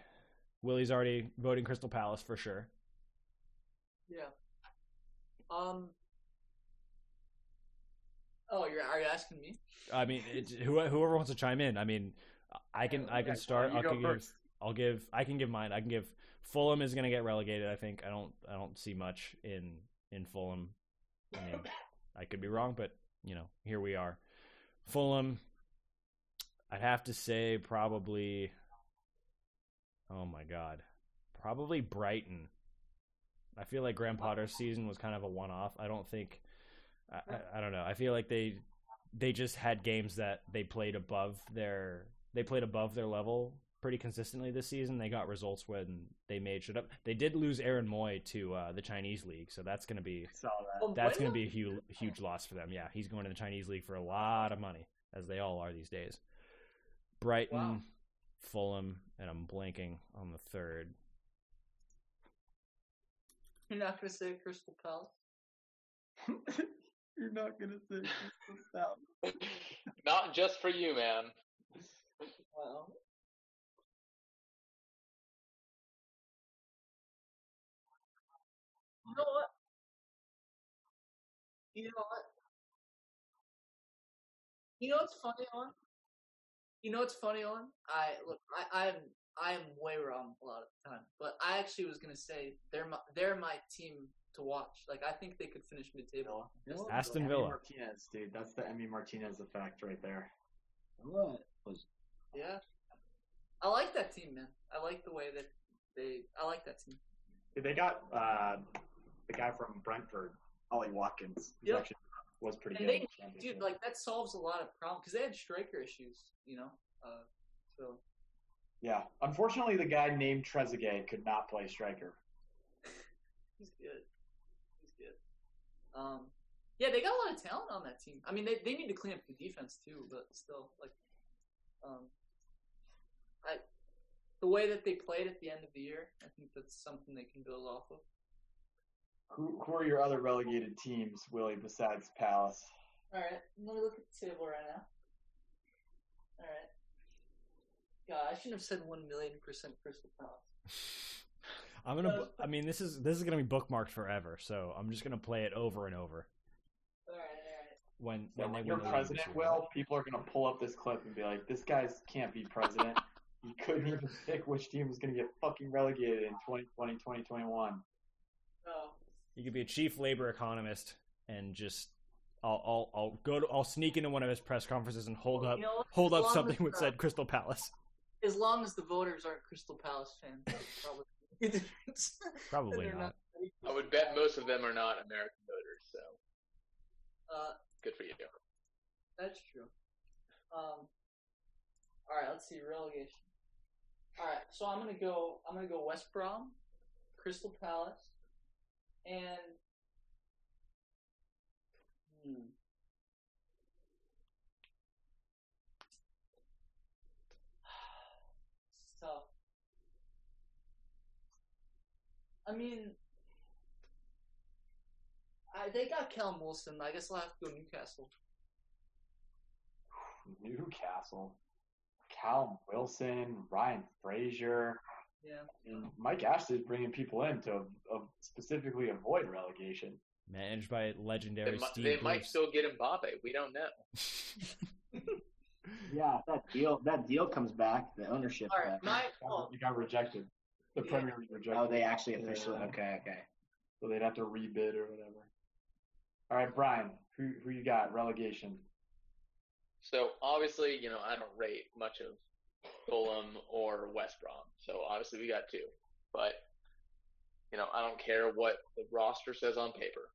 Willie's already voting Crystal Palace for sure. Yeah. Um. Oh, you're are you asking me? I mean, whoever wants to chime in. I mean, I can I can start. you I'll go first. I'll give I can give mine. I can give Fulham is going to get relegated. I think I don't I don't see much in in Fulham. I mean, I could be wrong, but you know, here we are. Fulham. I'd have to say probably. Oh my god, probably Brighton. I feel like Graham Potter's season was kind of a one-off. I don't think. I, I don't know. I feel like they they just had games that they played above their they played above their level pretty consistently this season. They got results when they made shit up. They did lose Aaron Mooy to uh, the Chinese league, so that's gonna be that. Oh, that's going to be a huge huge loss for them. Yeah, he's going to the Chinese league for a lot of money, as they all are these days. Brighton, Wow. Fulham, and I'm blanking on the third. You're not gonna say Crystal Palace? You're not gonna say Crystal Palace. Not just for you, man. Wow. You know what? You know what? You know what's funny on? You know what's funny on? I look, I, I'm I am way wrong a lot of the time, but I actually was gonna say they're my they're my team to watch. Like I think they could finish mid table. Aston Emi Villa. Martinez, dude. That's the Emi Martinez effect right there. What was Yeah, I like that team, man. I like the way that they. I like that team. They got uh, the guy from Brentford, Ollie Watkins. Yep. actually was pretty And good. they, in the championship. dude, like that solves a lot of problems because they had striker issues, you know. Uh, so yeah. Unfortunately, the guy named Trezeguet could not play striker. he's good. He's good. Um, yeah, they got a lot of talent on that team. I mean, they they need to clean up the defense too, but still, like, um, I the way that they played at the end of the year, I think that's something they can build off of. Who, who are your other relegated teams, Willie, besides Palace? All right, let me look at the table right now. All right. God, I shouldn't have said one million percent Crystal Palace. I'm gonna. bu- I mean, this is this is gonna be bookmarked forever. So I'm just gonna play it over and over All right, all right. when So when they when you're win the president, league. Will, people are going to pull up this clip and be like, this guy can't be president. he couldn't even pick which team was going to get fucking relegated in 2020, 2021. You could be a chief labor economist and just. I'll, I'll I'll go to I'll sneak into one of his press conferences and hold up You know hold up something with said Crystal Palace. as long as the voters aren't Crystal Palace fans, that's probably the difference. Probably They're not. I would bet most of them are not American voters, so Uh, good for you. that's true. Um, all right, let's see relegation. All right, so I'm gonna go. I'm gonna go West Brom, Crystal Palace, and hmm. Tough. I mean, I, they got Callum Wilson. I guess I'll have to go Newcastle. Newcastle, Cal Wilson, Ryan Fraser, Yeah. and Mike Ashley is bringing people in to uh, specifically avoid relegation. Managed by legendary mi- Steve they might still get Mbappe. We don't know. Yeah, that deal that deal comes back, the ownership. All right, my well, It got rejected. The Yeah. Premier League rejected. oh, they actually officially. Yeah. Okay, okay. So they'd have to rebid or whatever. All right, Brian, who who you got relegation? So obviously, you know, I don't rate much of Fulham or West Brom. So obviously we got two. But you know, I don't care what the roster says on paper.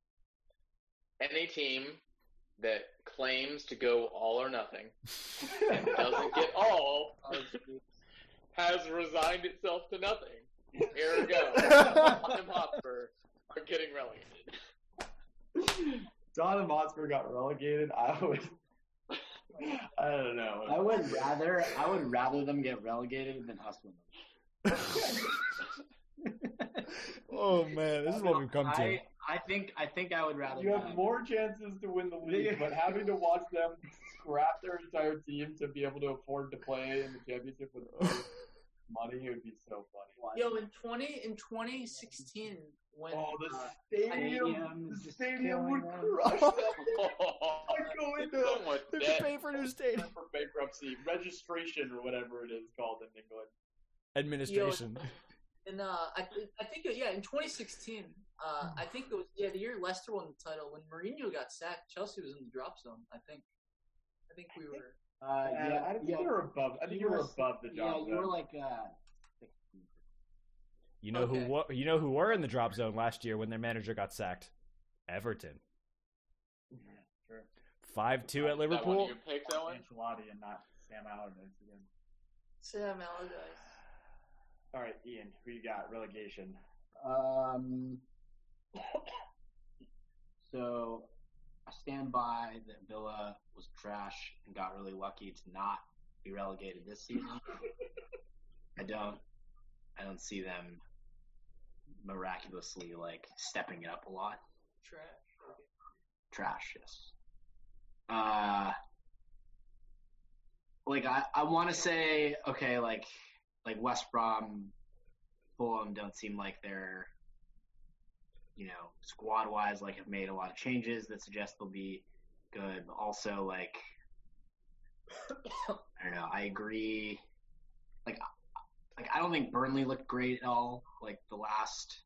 Any team that claims to go all or nothing and doesn't get all has resigned itself to nothing. Here we go. Tottenham Hotspur are getting relegated. Tottenham Hotspur got relegated. I would. I don't know. I would rather I would rather them get relegated than us win. them. oh man, this is what we've come to. I, I think I think I would rather. You have not. more chances to win the league, but having to watch them scrap their entire team to be able to afford to play in the championship with money would be so funny. yo, in twenty in twenty sixteen when Oh, the uh, stadium! stadium The stadium would killing them. crush them. I'd go into so much There's debt. a pay for new stadium. for bankruptcy registration or whatever it is called in England. Administration. And uh, I, th- I think yeah in 2016 uh, I think it was yeah the year Leicester won the title when Mourinho got sacked Chelsea was in the drop zone I think I think we were Uh, Yeah, yeah, I think yeah, you were above. I think you, You were were- above the drop yeah, job. you were like uh, You know Okay. who wa- you know who were in the drop zone last year when their manager got sacked? Everton. Sure. Five two at Is that one of Liverpool. your picks, Owen? Ancelotti and not Sam Allardyce again. Sam Allardyce All right, Ian, who you got? Relegation. Um, so I stand by that Villa was trash and got really lucky to not be relegated this season. I don't, I don't see them miraculously like stepping it up a lot. trash trash. Yes. Uh, like I, I want to say okay, like like West Brom, Fulham don't seem like they're, you know, squad wise like have made a lot of changes that suggest they'll be good. But also like, I don't know. I agree. Like, like I don't think Burnley looked great at all. Like the last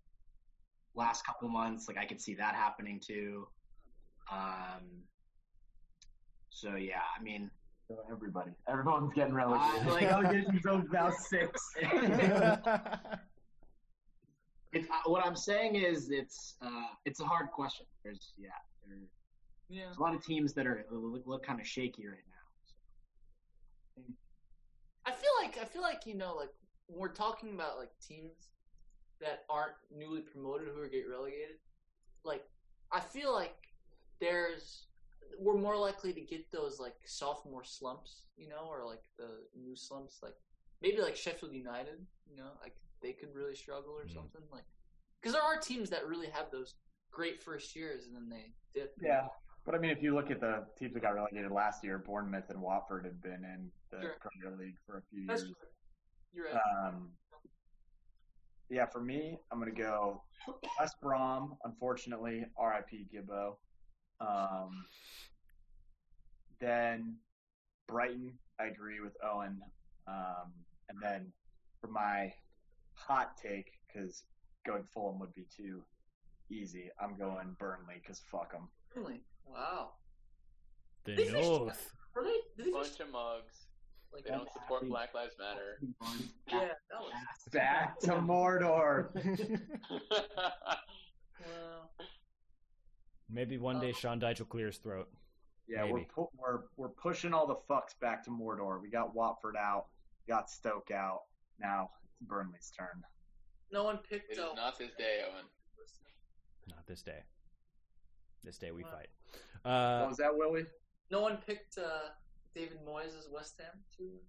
last couple months, like I could see that happening too. Um. So yeah, I mean, everybody, everyone's getting I, relegated. like Relegation's now six. it's uh, what I'm saying is it's uh it's a hard question. There's yeah, there, Yeah. there's a lot of teams that are look, look kind of shaky right now. I feel like I feel like you know like when we're talking about like teams that aren't newly promoted who are get relegated, like I feel like there's we're more likely to get those like sophomore slumps, you know, or like the new slumps, like maybe like Sheffield United, you know, like they could really struggle or Mhm. something, like because there are teams that really have those great first years and then they dip. Yeah. But I mean, if you look at the teams that got relegated last year, Bournemouth and Watford have been in the Sure. Premier League for a few that's years. true. You're right. Um, yeah, for me, I'm gonna go West Brom. Unfortunately, R.I.P. Gibbo. Um, then Brighton. I agree with Owen. Um, and then for my hot take, because going Fulham would be too easy, I'm going Burnley because fuck them. Really? Wow. the They finished- North. Were they? Did they finish, Bunch of mugs. like, They don't support Black Lives Matter. yeah, that was. Back to Mordor. Well, Maybe one day uh-huh. Sean Dyche will clear his throat. Yeah, we're, pu- we're we're pushing all the fucks back to Mordor. We got Watford out, got Stoke out. Now it's Burnley's turn. no one picked. It is not this day, Owen. Not this day. This day we Wow. fight. What Uh, was that, Willie? No one picked uh, David Moyes as West Ham too.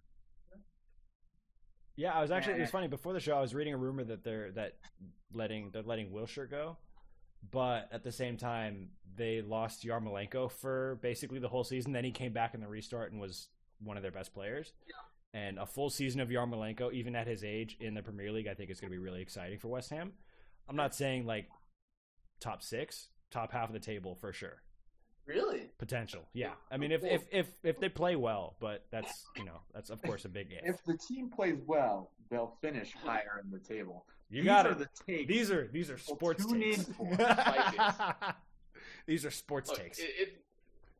yeah, I was actually. It was funny before the show. I was reading a rumor that they're that letting they're letting Wilshere go, but at the same time they lost Yarmolenko for basically the whole season. Then he came back in the restart and was one of their best players. And a full season of Yarmolenko, even at his age in the Premier League, I think is going to be really exciting for West Ham. I'm not saying like top six, top half of the table for sure. Really? Potential, yeah. I mean, if if if if they play well, but that's you know that's of course a big if. If the team plays well, they'll finish higher in the table. You These got are it. the takes. These are these are sports tune takes. in for these are sports Look, takes. it, it,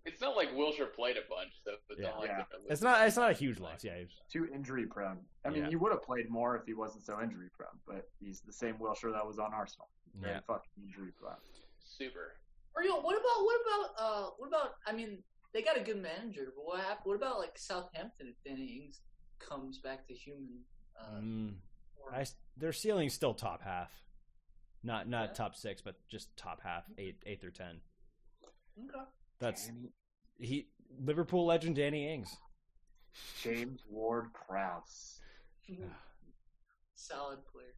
it's not like Wilshere played a bunch, so it's Yeah. not like Yeah. they're gonna lose. It's not it's not a huge loss. Yeah, it's- too injury prone. I mean, Yeah. he would have played more if he wasn't so injury prone. But he's the same Wilshere that was on Arsenal. Very yeah. fucking injury prone. super. Or you know, what about what about uh what about? I mean, they got a good manager, but what hap- What about like Southampton if Danny Ings comes back to human? Uh, Mm. I, their ceiling's still top half, not not Yeah. top six, but just top half, eight eight through ten. okay. That's he Liverpool legend Danny Ings. James Ward Prowse. Solid player.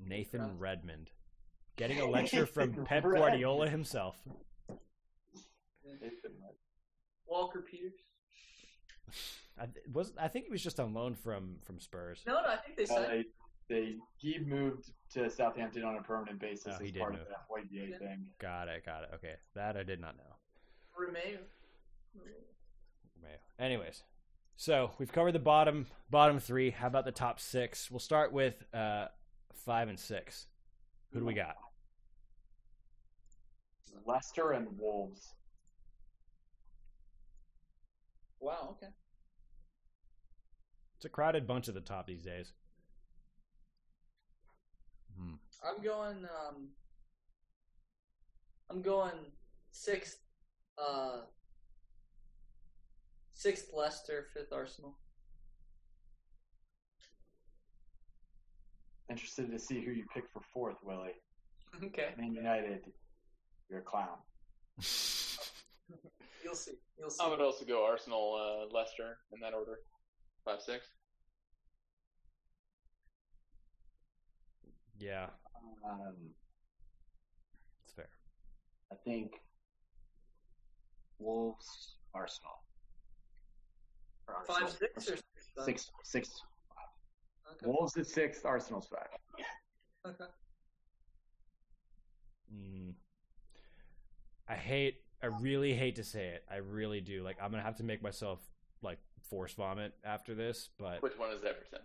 Nathan Prowse. Redmond, getting a lecture from Pep Redmond. Guardiola himself. Walker Peters. I th- was I think he was just on loan from from Spurs. No, no, I think they Uh, they, they he moved to Southampton on a permanent basis Oh, he as did part move. of that Højbjerg Yeah. thing. Got it, got it. Okay, that I did not know. Romeu. Mayo. Anyways, so we've covered the bottom bottom three. How about the top six? We'll start with uh, five and six. Who do we got? Leicester and Wolves. Wow. Okay. It's a crowded bunch at the top these days. Hmm. I'm going. Um, I'm going sixth. Uh, sixth Leicester, fifth Arsenal. Interested to see who you pick for fourth, Willie. Okay, Man United, you're a clown. you'll see. You'll see. I would also go Arsenal, uh, Leicester in that order. Five six. yeah, Um, it's fair. I think Wolves, Arsenal. Or Five six or six five? Six six. Okay. Wolves is sixth, Arsenal's five. okay. Mm. I hate. I really hate to say it. I really do. Like I'm gonna have to make myself like force vomit after this, but Which one is Everton?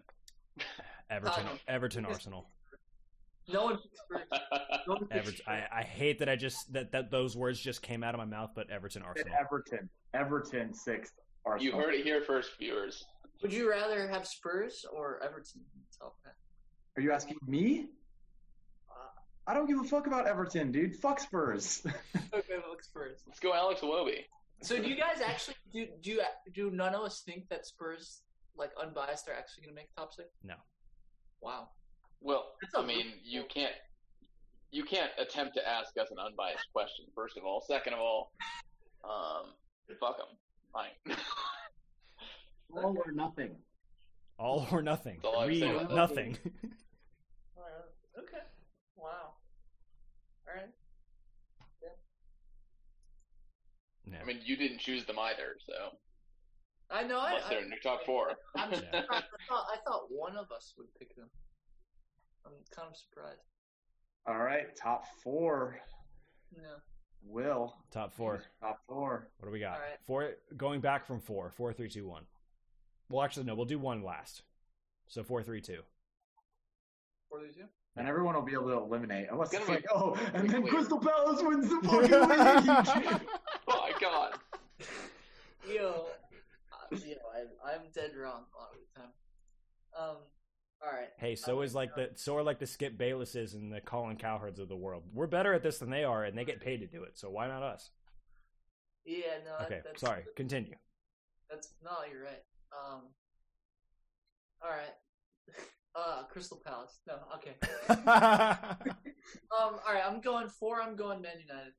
Everton, Everton, Arsenal, No one picks Spurs. No one picks Everton. I, I hate that I just that, that those words just came out of my mouth, but Everton, At Arsenal. Everton, Everton sixth, Arsenal. You heard it here first, viewers. Would you rather have Spurs or Everton? Top half? Are you asking me? Uh, I don't give a fuck about Everton, dude. Fuck Spurs. Okay, well, Spurs. Let's go, Alex Iwobi. So do you guys actually do do you, do none of us think that Spurs like unbiased are actually going to make top six? No. Wow. Well, I a I mean, you can't you can't attempt to ask us an unbiased question. First of all, second of all, um, fuck them. Fine. All or nothing. All or nothing. That's all I'm We saying. nothing. Okay. Wow. All right. No. I mean, you didn't choose them either, so I know. I, they're in your top four. I, I'm Yeah. I thought I thought one of us would pick them. I'm kind of surprised. All right, top four. Yeah. Will Top four. top four. What do we got? All right. Four. Going back from four. Four, three, two, one. Well, actually, no. We'll do one last. So four, three, two. Four these two. And everyone will be able to eliminate. Unless It's it's like, oh, and then quickly. Crystal Palace wins the fucking league. oh my god. Yo, uh, yo, I, I'm dead wrong a lot of the time. Um. All right. Hey, so is like the so are like the Skip Baylesses and the Colin Cowherds of the world. We're better at this than they are, and they get paid to do it. So why not us? Yeah. No. that- Okay, that's, sorry. Continue. That's no. You're right. Um. All right. Uh, Crystal Palace. No. Okay. Um. All right. I'm going four. I'm going Man United.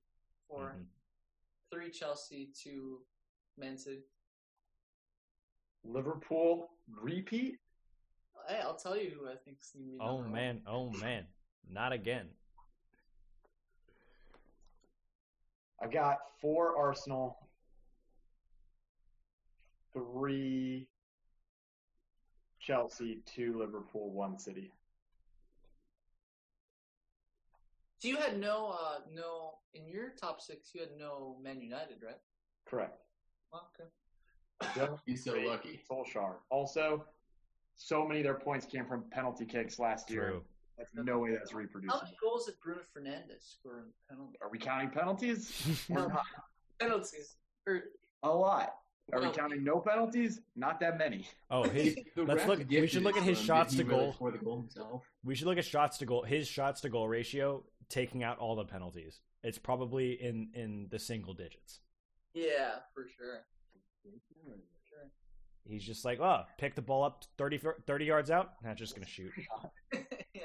4 Mhm. Three Chelsea. Two Man City. Liverpool repeat. Hey, I'll tell you who I think's gonna be. Oh number one. man, oh man, not again. I've got four Arsenal, three Chelsea, two Liverpool, one City. So you had no, uh, no in your top six. You had no Man United, right? Correct. Well, okay. Don't He's so rate lucky. Solskjaer. Also, so many of their points came from penalty kicks last year. True. That's no way that's How reproducible. many goals did Bruno Fernandes score in penalty? Are we counting penalties? Or not? Penalties. Or A lot. Are we oh. counting no penalties? Not that many. Oh, his. Let's look- we should look at his shots to goal. score the goal. We should look at shots to goal. His shots to goal ratio, taking out all the penalties. It's probably in in the single digits. yeah, for sure. Sure. He's just like, oh, pick the ball up 30, 30 yards out. Not just gonna shoot. yeah.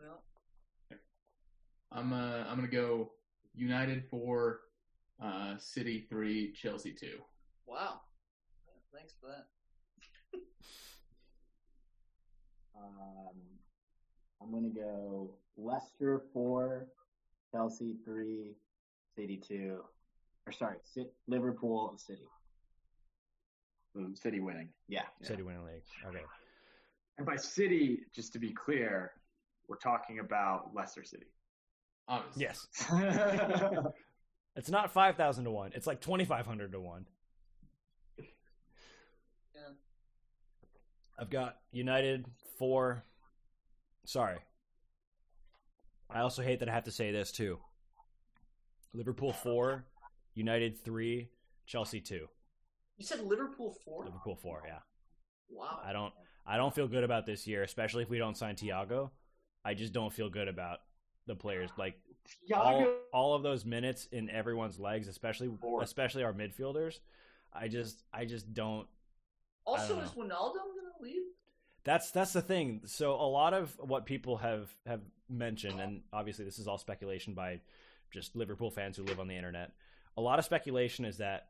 Well, I'm uh, I'm gonna go United four, uh, City three, Chelsea two. wow. Yeah, thanks for that. Um, I'm gonna go Leicester four, Chelsea three, City two, or sorry, Ci- Liverpool City. Um, City winning. Yeah. City winning league. Okay. And by City, just to be clear, we're talking about Leicester City. Obviously. Yes. It's not five thousand to one. It's like twenty five hundred to one. Yeah. I've got United four. Sorry. I also hate that I have to say this too. Liverpool four, United three, Chelsea two. You said Liverpool four. Liverpool four, yeah. Wow. I don't I don't feel good about this year, especially if we don't sign Thiago. I just don't feel good about the players. Like all, Thiago, all of those minutes in everyone's legs, especially Four. especially our midfielders. I just I just don't Also, don't is Ronaldo gonna leave? That's that's the thing. So a lot of what people have have mentioned, and obviously this is all speculation by just Liverpool fans who live on the internet. A lot of speculation is that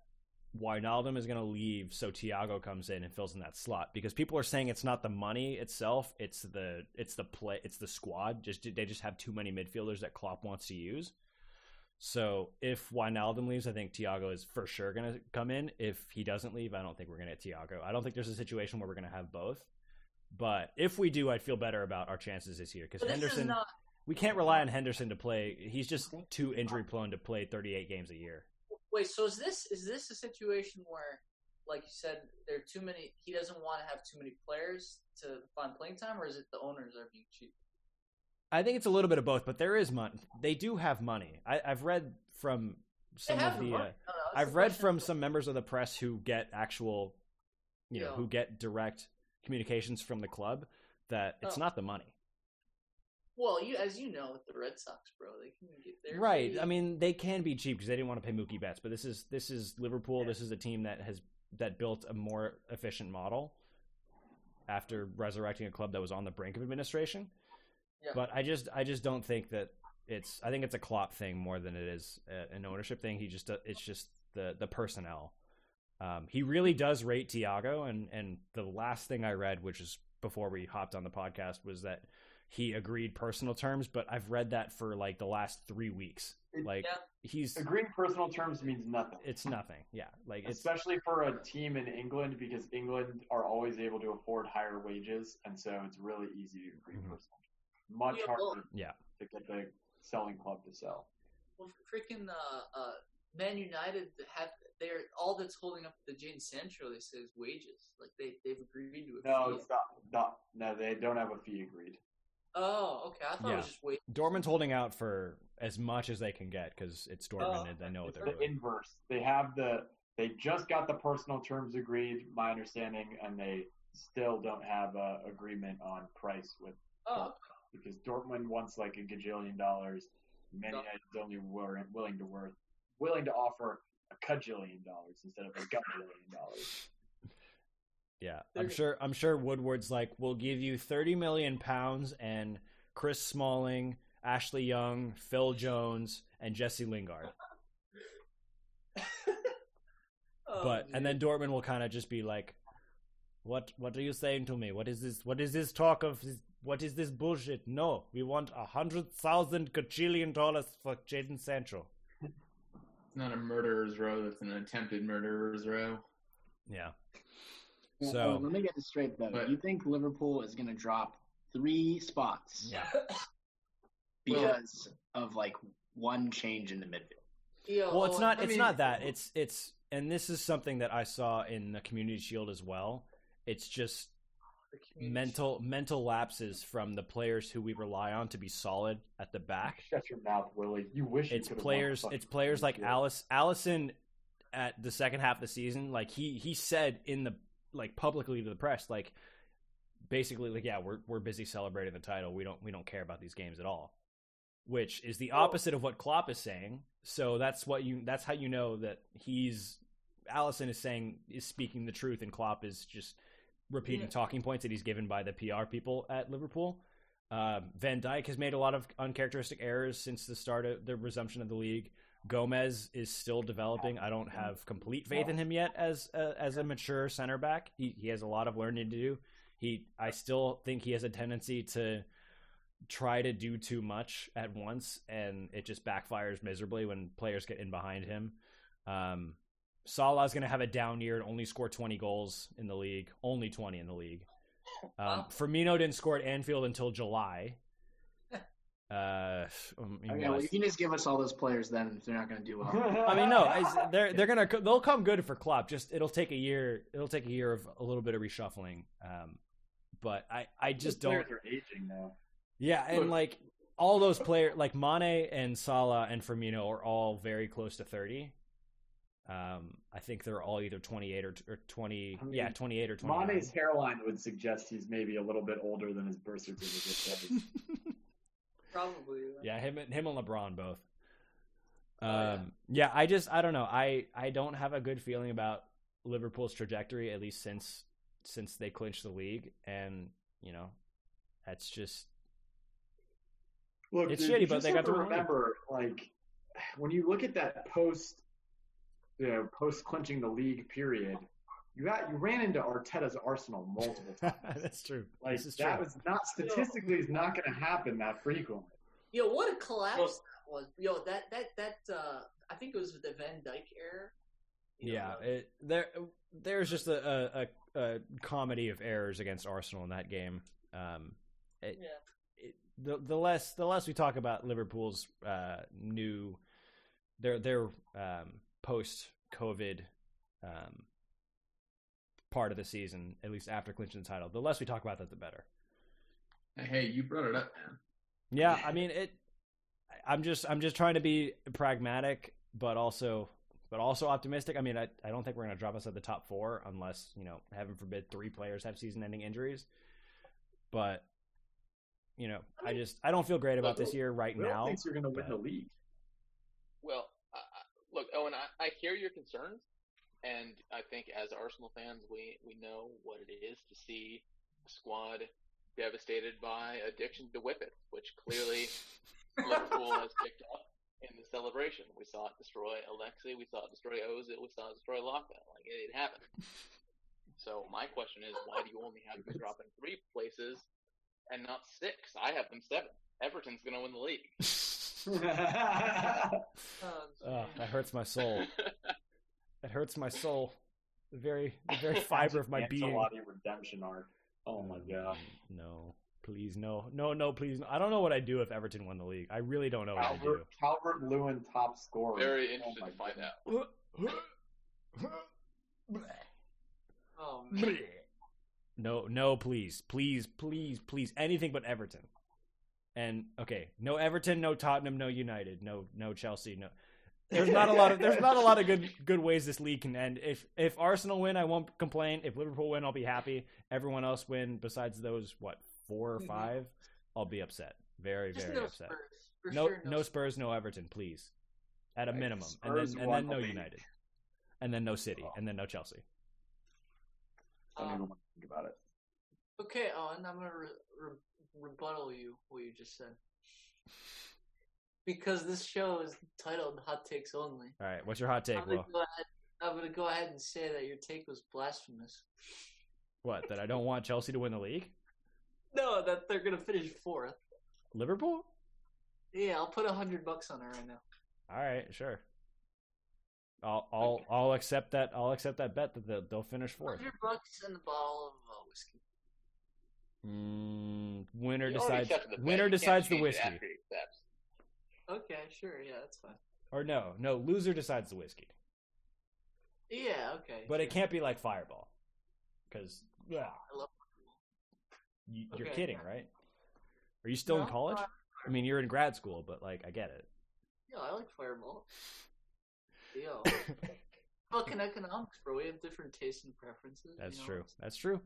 Wijnaldum is going to leave, so Thiago comes in and fills in that slot because people are saying it's not the money itself, it's the it's the play, it's the squad. Just they just have too many midfielders that Klopp wants to use. So if Wijnaldum leaves, I think Thiago is for sure going to come in. If he doesn't leave, I don't think we're going to get Thiago. I don't think there's a situation where we're going to have both. But if we do, I'd feel better about our chances this year because Henderson. not. we can't rely on Henderson to play. He's just too injury prone to play 38 games a year. Wait, so is this is this a situation where, like you said, there are too many? He doesn't want to have too many players to find playing time, or is it the owners are being cheap? I think it's a little bit of both, but there is money. They do have money. I, I've read from some of the. Uh, No, I've read from some members of the press who get actual, you know, who get direct communications from the club that it's Oh. not the money. Well, you as you know with the Red Sox, bro, they can get there. Right. I mean, they can be cheap because they didn't want to pay Mookie Betts, but this is this is Liverpool. This is a team that has that built a more efficient model after resurrecting a club that was on the brink of administration. Yeah. But I just I just don't think that it's I think it's a Klopp thing more than it is a- an ownership thing. He just it's just the the personnel. Um, he really does rate Thiago, and and the last thing I read, which is before we hopped on the podcast, was that he agreed personal terms. But I've read that for like the last three weeks. It- Like Yeah. he's Agreeing personal terms means nothing. it's nothing. Yeah, like it's especially for a team in England because England are always able to afford higher wages, and so it's really easy to agree Mhm. personal. Much Yeah, well- harder yeah. to get the selling club to sell. Well, freaking uh, uh, Man United have they're all that's holding up the Jadon Sancho. They say is wages. Like they they've agreed to a No, fee. it's not, not. No, they don't have a fee agreed. Oh, okay. I thought it was just wait. Dortmund's holding out for as much as they can get because it's Dortmund Oh, and they know what they're the doing. inverse. They have the. They just got the personal terms agreed, my understanding, and they still don't have a agreement on price with Oh, because Dortmund wants like a gajillion dollars. Man Yeah. United's only were- willing to worth willing to offer a cajillion dollars instead of a gajillion dollars. Yeah, I'm sure. I'm sure Woodward's like, we'll give you 30 million pounds and Chris Smalling, Ashley Young, Phil Jones, and Jesse Lingard. Oh, but and then Dortmund will kind of just be like, "What? What are you saying to me? What is this? What is this talk of? This, what is this bullshit? No, we want a hundred thousand gajillion dollars for Jadon Sancho." It's not a murderer's row. It's an attempted murderer's row. Yeah. Well, So- let me get this straight though. But- you think Liverpool is going to drop three spots Yeah. because of like one change in the midfield? Yeah, Well, it's not. I it's mean, not that. It's it's and this is something that I saw in the Community Shield as well. It's just the community- mental mental lapses from the players who we rely on to be solid at the back. Shut your mouth, Willie. You wish It's could've players. It's players like Alice Alisson at the second half of the season. Like he he said in the like publicly to the press, like basically like yeah we're we're busy celebrating the title. We don't we don't care about these games at all. Which is the opposite of what Klopp is saying. So that's what you that's how you know that he's Alisson is saying is speaking the truth and Klopp is just repeating Yeah. talking points that he's given by the PR people at Liverpool. Uh, Van Dijk has made a lot of uncharacteristic errors since the start of the resumption of the league. Gomez is still developing. I don't have complete faith in him yet as a, as a mature center back. He he has a lot of learning to do. He I still think he has a tendency to try to do too much at once, and it just backfires miserably when players get in behind him. Um, Salah's going to have a down year and only score 20 goals in the league, only 20 in the league. Um, Wow. Firmino didn't score at Anfield until July. Uh, um, he Okay, well, you can just give us all those players then if they're not going to do well. I mean, no, they're they're gonna they'll come good for Klopp. Just it'll take a year. It'll take a year of a little bit of reshuffling. Um, but I I just Those don't. players are aging now. Yeah, and Look- like all those players, like Mane and Salah and Firmino, are all very close to thirty. Um, I think they're all either twenty eight or, or twenty. I mean, yeah, twenty eight or twenty. Mane's hairline would suggest he's maybe a little bit older than his birth certificate says. probably. Yeah, him and him and LeBron both. Oh, Um, yeah. yeah. I just I don't know. I I don't have a good feeling about Liverpool's trajectory at least since since they clinched the league, and you know, that's just Look, It's dude, shitty, but they have got to remember, like, when you look at that post, you know, post clinching the league period, you got you ran into Arteta's Arsenal multiple times. that's true. Like this is that true. was not statistically is not going to happen that frequently. Yo, what a collapse Well- that was. Yo, that that that uh, I think it was the Van Dijk era. You Yeah, know, it, there there's just a, a, a, a comedy of errors against Arsenal in that game. Um, it, yeah. it, the the less the less we talk about Liverpool's uh, new their their um, post COVID um, part of the season, at least after clinching the title, the less we talk about that, the better. Hey, you brought it up, man. Yeah, I mean it. I'm just I'm just trying to be pragmatic, but also but also optimistic. I mean, I, I don't think we're going to drop us at the top four unless you know, heaven forbid, three players have season-ending injuries. But you know, I just I don't feel great about this year right Will now. thinks you're going to win but- the league. Well, I, I- look, Owen, I, I hear your concerns, and I think as Arsenal fans, we we know what it is to see a squad devastated by addiction to whippets, which clearly Liverpool has picked up in the celebration. We saw it destroy Alexi, we saw it destroy Ozil, we saw it destroy Laka. Like it, it happened. So my question is, why do you only have them dropping three places and not six? I have them seven. Everton's going to win the league. Um, Ugh, that hurts my soul. It hurts my soul. The very the very fiber of my being. Ancelotti redemption arc. Oh my god. Mm, No, please, no, no, no, please. No. I don't know what I'd do if Everton won the league. I really don't know what I'd do. Calvert, Calvert Lewin top scorer. Very Oh interested my to find goodness. out. oh man. No, no, please, please, please, please, anything but Everton. And okay, no Everton, no Tottenham, no United, no no Chelsea, no. There's not a lot of there's not a lot of good good ways this league can end. If if Arsenal win, I won't complain. If Liverpool win, I'll be happy. Everyone else win, besides those what four or Mhm. five, I'll be upset. Very Just very no upset. Spurs. No sure, no Spurs, no Everton, please. At a Right, minimum, and then and then no the. United, and then no City, Oh. and then no Chelsea. Don't Um, even want to think about it. Okay, Owen, I'm gonna re- re- rebuttal you what you just said. Because this show is titled "Hot Takes Only." All right, what's your hot take, I'm gonna, Will? go ahead, I'm gonna go ahead and say that your take was blasphemous. What that I don't want Chelsea to win the league? No, that they're gonna finish fourth. Liverpool? Yeah, I'll put a hundred bucks on it right now. All right, sure. I'll I'll I'll accept that. I'll accept that bet that they'll, they'll finish fourth. Hundred bucks and a bottle of uh, whiskey. Mm, winner You decides. the. Winner decides the whiskey, after he accepts. Okay, sure, yeah, that's fine. or no, no, loser decides the whiskey. Yeah, okay. But it can't be like Fireball, because yeah, I love you, you're Okay. kidding, right? Are you still in college? I mean, you're in grad school, but like, I get it. Yeah, I like Fireball. Yo, fucking economics, bro. We have different tastes and preferences. you That's know? true. That's true.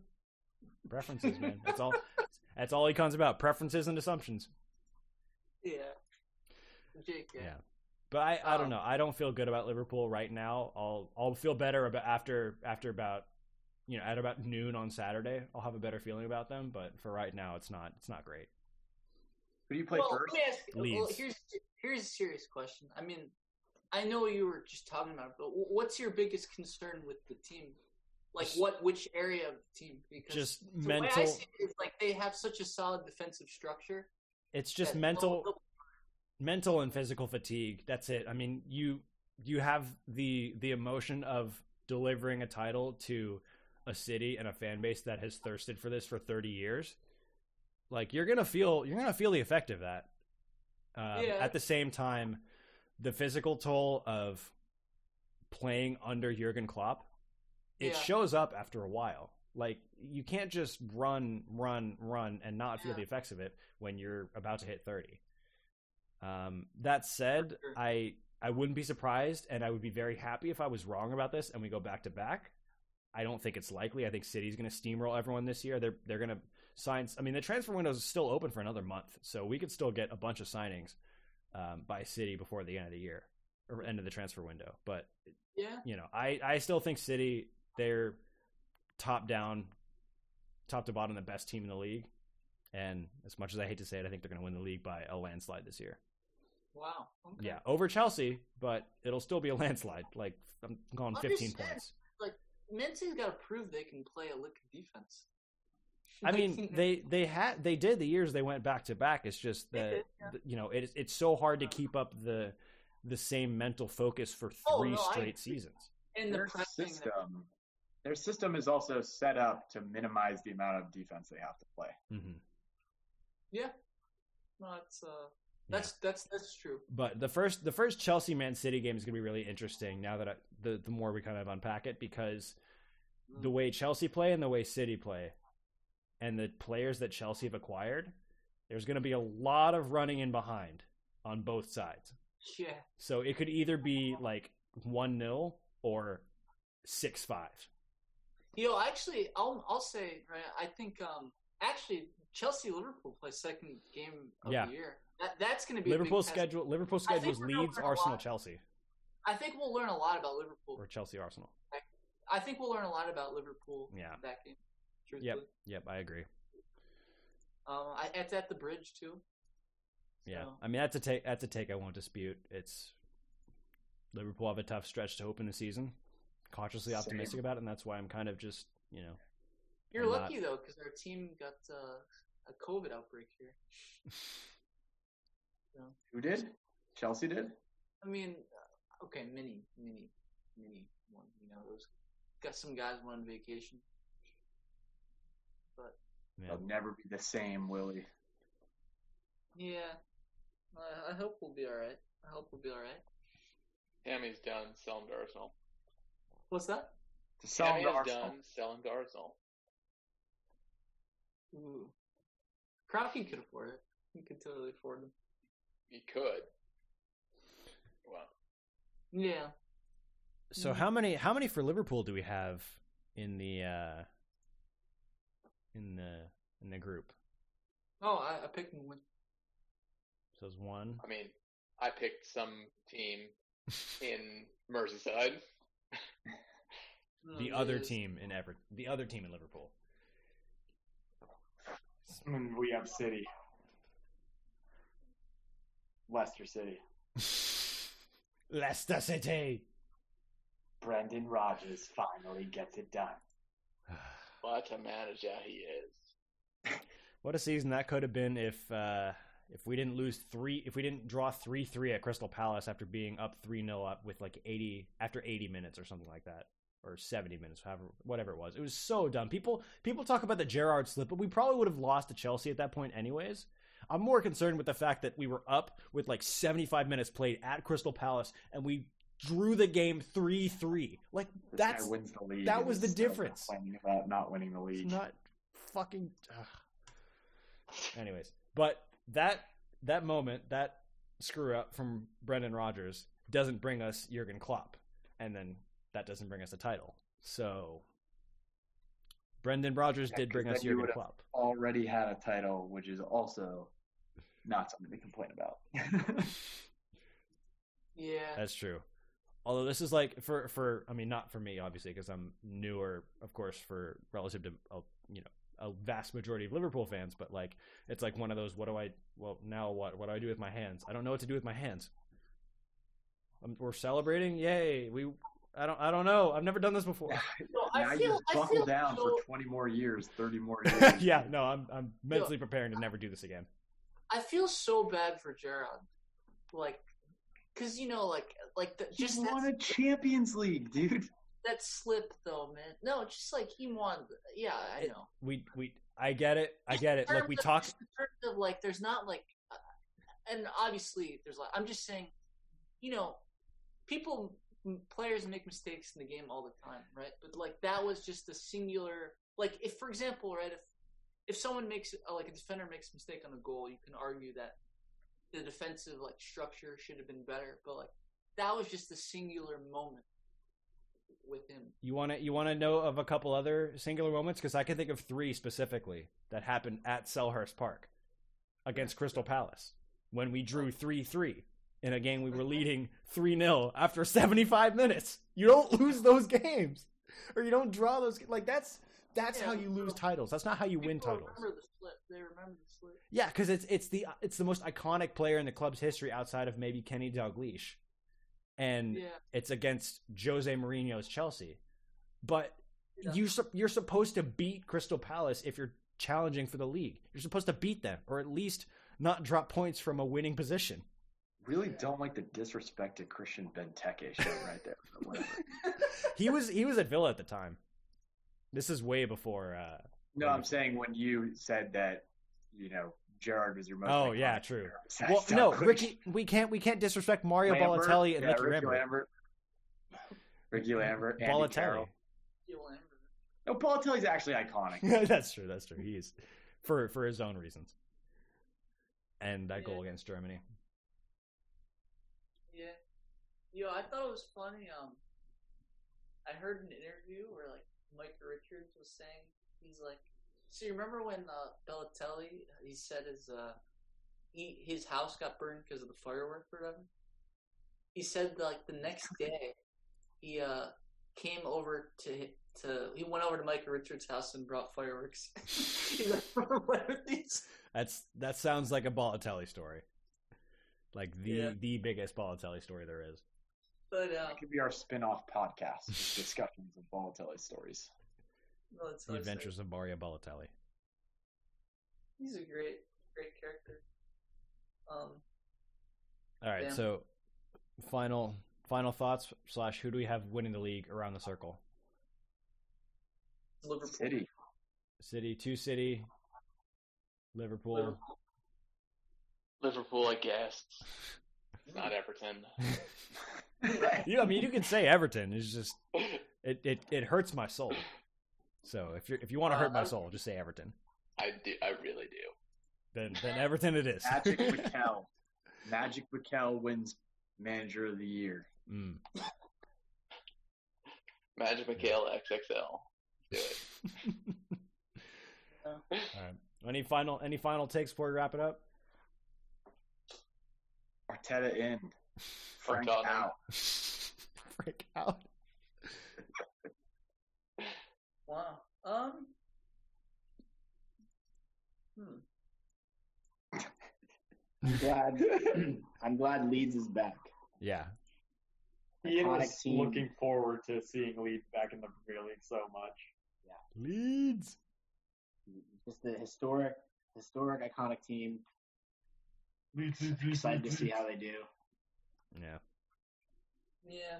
Preferences, man. That's all. That's all econs about. Preferences and assumptions. Yeah. Jake, yeah. Yeah. But I, I don't Um, know. I don't feel good about Liverpool right now. I'll I'll feel better about after after about you know at about noon on Saturday. I'll have a better feeling about them. But for right now, it's not it's not great. Who do you play well, first? Let me ask you, well, here's here's a serious question. I mean, I know you were just talking about, it, but what's your biggest concern with the team? Like, what which area of the team? Because Just the way I mental. see it is like they have such a solid defensive structure. It's just that mental. they'll- mental and physical fatigue that's it. I mean you you have the the emotion of delivering a title to a city and a fan base that has thirsted for this for 30 years. Like you're gonna feel you're gonna feel the effect of that um, Yeah. at the same time the physical toll of playing under jurgen klopp it Yeah. shows up after a while. Like you can't just run run run and not feel the effects of it when you're about to hit 30 um, that said, sure. I I wouldn't be surprised, and I would be very happy if I was wrong about this and we go back to back. I don't think it's likely. I think City's going to steamroll everyone this year. They're they're going to sign. I mean, the transfer window is still open for another month, so we could still get a bunch of signings um, by City before the end of the year or end of the transfer window. But yeah, you know, I I still think City they're top down, top to bottom, the best team in the league. And as much as I hate to say it, I think they're going to win the league by a landslide this year. Wow. Okay. Yeah, over Chelsea, but it'll still be a landslide. Like I'm going 15 Understand. points. Man City's got to prove they can play a lick of defense. I mean, they they had they did the years they went back to back. It's just that did, yeah. you know it's it's so hard to keep up the the same mental focus for Oh, three no, straight agree. seasons. and the their pressing and system, their system is also set up to minimize the amount of defense they have to play. Mm-hmm. Yeah. No, it's uh that's that's that's true. But the first the first Chelsea Man City game is going to be really interesting. Now that I, the the more we kind of unpack it, because the way Chelsea play and the way City play, and the players that Chelsea have acquired, there's going to be a lot of running in behind on both sides. Yeah. So it could either be like one 0 or six five. You know, actually I'll I'll say, right, I think um actually Chelsea Liverpool play second game of Yeah. the year. That that's gonna be a big Liverpool schedule. Liverpool schedules Leeds, Arsenal. Chelsea, I think we'll learn a lot about Liverpool. or Chelsea, Arsenal. I think we'll learn a lot about Liverpool Yeah. that game. Truthfully. Yep, yep, I agree. Um I, it's at the bridge too. Yeah, I mean that's a take. That's a take I won't dispute. It's Liverpool have a tough stretch to open the season. Cautiously Same. optimistic about it, and that's why I'm kind of just you know. You're I'm lucky though, because our team got uh, a COVID outbreak here. Who did? Chelsea did. I mean, uh, okay, mini, mini, mini one. You know, those got some guys went on vacation. But Yeah. They'll never be the same, Willie. yeah, I, I hope we'll be all right. I hope we'll be all right. Tammy's done. Sell him to Arsenal. What's that? To sell Tammy them to Arsenal. done. Sell him to Arsenal. Ooh, Kroenke could afford it. He could totally afford them. He could. Well, Yeah. So Mhm. how many how many for Liverpool do we have in the uh in the in the group? Oh, I, I picked him to win. So it's one. I mean, I picked some team in Merseyside. The Oh, other team in Ever the other team in Liverpool. We have City. Leicester City. Leicester City. Brendan Rodgers finally gets it done. What a manager he is. What a season that could have been if uh, if we didn't lose three, if we didn't draw three three at Crystal Palace after being up three 0 up with like eighty after eighty minutes or something like that, or seventy minutes, however whatever it was. It was so dumb. People people talk about the Gerrard slip, but we probably would have lost to Chelsea at that point anyways. I'm more concerned with the fact that we were up with like 75 minutes played at Crystal Palace and we drew the game 3-3. Like that's wins the league. that was the difference. About uh, not winning the It's league. not fucking. ugh. Anyways, but that that moment, that screw up from Brendan Rodgers doesn't bring us Jurgen Klopp, and then that doesn't bring us a title. So Brendan Rodgers Yeah, did bring us Jurgen Klopp. Already had a title, which is also not something to complain about. Yeah. That's true. Although this is like for for I mean not for me obviously because I'm newer of course for relative to uh, you know a vast majority of Liverpool fans but like it's like one of those what do I well now what what do I do with my hands I don't know what to do with my hands um, we're celebrating yay we I don't I don't know I've never done this before No, I now you feel, just I buckle feel down so, for 20 more years, 30 more years. yeah no I'm I'm mentally preparing to never do this again I feel so bad for Gerrard. Like, cause you know, like, like the, He just won that, a Champions League, dude. that slip though, man. No, just like he won. Yeah, I know. we we I get it I get it Like we talked in terms of like, there's not like, uh, and obviously there's like, I'm just saying, you know, people, players make mistakes in the game all the time, right? But like that was just a singular, like if for example, right, if if someone makes uh, like a defender makes a mistake on a goal, you can argue that the defensive like structure should have been better, but like that was just a singular moment with him. You want to you want to know of a couple other singular moments because I can think of three specifically that happened at Selhurst Park against Crystal Palace when we drew three three in a game we were leading three 0 after seventy five minutes. You don't lose those games, or you don't draw those. Like that's that's Yeah, how you lose titles. That's not how you win titles. Remember the slip? They remember the slip. Yeah, because it's it's the it's the most iconic player in the club's history outside of maybe Kenny Dalglish, and Yeah. it's against Jose Mourinho's Chelsea. But Yeah. you sup- you're supposed to beat Crystal Palace if you're challenging for the league. You're supposed to beat them, or at least not drop points from a winning position. Really don't like the disrespect to Christian Benteke show right there. He was he was at Villa at the time. This is way before. Uh, no, I'm saying when you said that, you know, Gerrard was your most. Oh, yeah, true. well, no, Cruise. Ricky. We can't we can't disrespect Mario Lambert, Balotelli and yeah, Ricky Ricky Lambert. Lambert. Ricky Lambert, Andy Balotelli. Carroll. No, Balotelli's actually iconic. that's true. That's true. He is for for his own reasons. And that goal against Germany. Yeah. Yo, I thought it was funny. Um, I heard an interview where like Micah Richards was saying he's like, so you remember when uh, Balotelli he said his uh he his house got burned because of the fireworks or whatever. He said like the next day he uh came over to to he went over to Micah Richards' house and brought fireworks. He's like, what are these? That's that sounds like a Balotelli story. Like the Yeah. the biggest Balotelli story there is. But uh, That could be our spin-off podcast, discussions of Balotelli stories. no, it's The not sad. Adventures of Mario Balotelli. He's a great, great character. Um, All right, Yeah. so final final thoughts slash who do we have winning the league around the circle? Liverpool. City. City, two City, Liverpool. Liverpool. Liverpool, I guess. Not Everton. you, I mean, you can say Everton. It's just it, it, it hurts my soul. So if you if you want to hurt my soul, just say Everton. I do. I really do. Then then Everton it is. Magic Mikel. Magic Mikel wins Manager of the Year. Mm. Magic Mikhail XXL. Do it. All right. Any final any final takes before we wrap it up? Arteta in. Frank Tottenham. out. Freak out. Wow. Um. Hmm. I'm glad. I'm glad Leeds is back. Yeah. Ian Iconic was team. looking forward to seeing Leeds back in the Premier League so much. Yeah. Leeds. Just the historic, historic, iconic team. Leeds, Leeds, Excited to see how they do. Yeah. Yeah.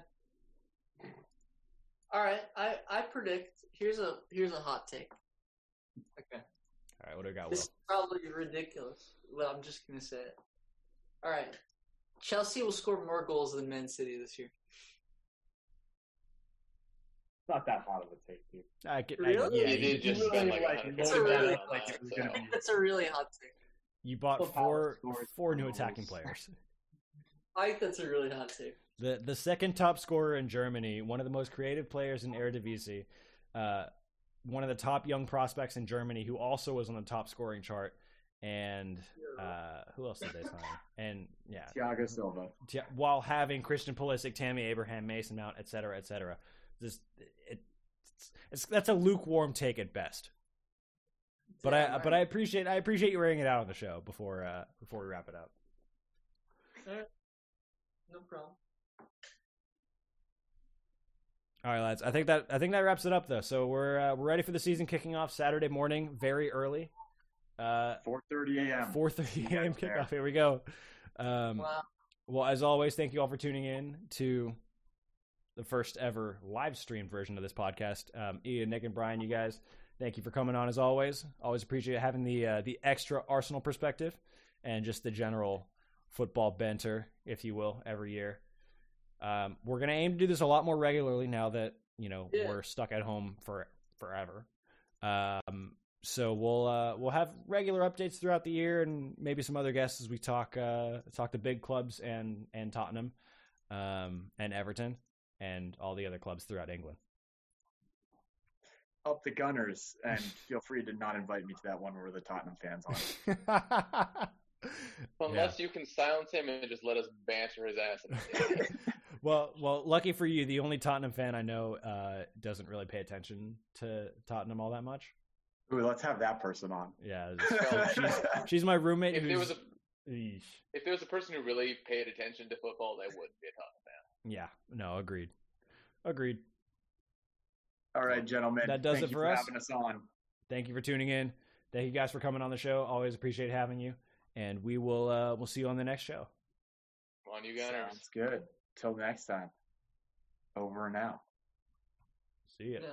All right. I I predict. Here's a here's a hot take. Okay. All right. What do I got? This Will? is probably ridiculous. Well, I'm just gonna say it. All right. Chelsea will score more goals than Man City this year. It's not that hot of a take, dude. I get, Really? I, yeah, He did you, just really spend like like a It's a really- on like it was gonna be- That's a really hot take. you bought four four new attacking players. I think that's a really hot take. The the second top scorer in Germany, one of the most creative players in Eredivisie, uh, one of the top young prospects in Germany, who also was on the top scoring chart, and uh, who else did they sign? And yeah, Thiago Silva. Ti- while having Christian Pulisic, Tammy Abraham, Mason Mount, et cetera, et cetera. This it, it's, it's that's a lukewarm take at best. But I Damn but. I appreciate I appreciate you airing it out on the show before uh, before we wrap it up. No problem. All right, lads. I think that I think that wraps it up though. So we're uh, we're ready for the season kicking off Saturday morning, very early. Uh, 4:30 a.m. 4:30 a.m. kickoff. Here we go. Um, Wow. Well, as always, thank you all for tuning in to the first ever live stream version of this podcast. Um, Ian, Nick, and Brian, you guys, thank you for coming on as always. Always appreciate having the uh, the extra Arsenal perspective and just the general football banter, if you will, every year. Um, we're gonna aim to do this a lot more regularly now that you know Yeah. we're stuck at home for forever. Um, so we'll uh, we'll have regular updates throughout the year, and maybe some other guests as we talk uh, talk the big clubs and and Tottenham, um, and Everton, and all the other clubs throughout England. Up the Gunners, and feel free to not invite me to that one where the Tottenham fans on. Unless you can silence him and just let us banter his ass. in the stadium. well, well, lucky for you, the only Tottenham fan I know uh, doesn't really pay attention to Tottenham all that much. Ooh, let's have that person on. Yeah, she's, she's my roommate. if there was a Eesh. if there was a person who really paid attention to football, they would be a Tottenham fan. Yeah, no, agreed, agreed. All right, gentlemen. That does Thank it you for for us. having us on. Thank you for tuning in. thank you guys for coming on the show. Always appreciate having you, and we will uh, we'll see you on the next show. Come on, you Gunners. Sounds good. Till next time. Over and out. See ya. Yeah.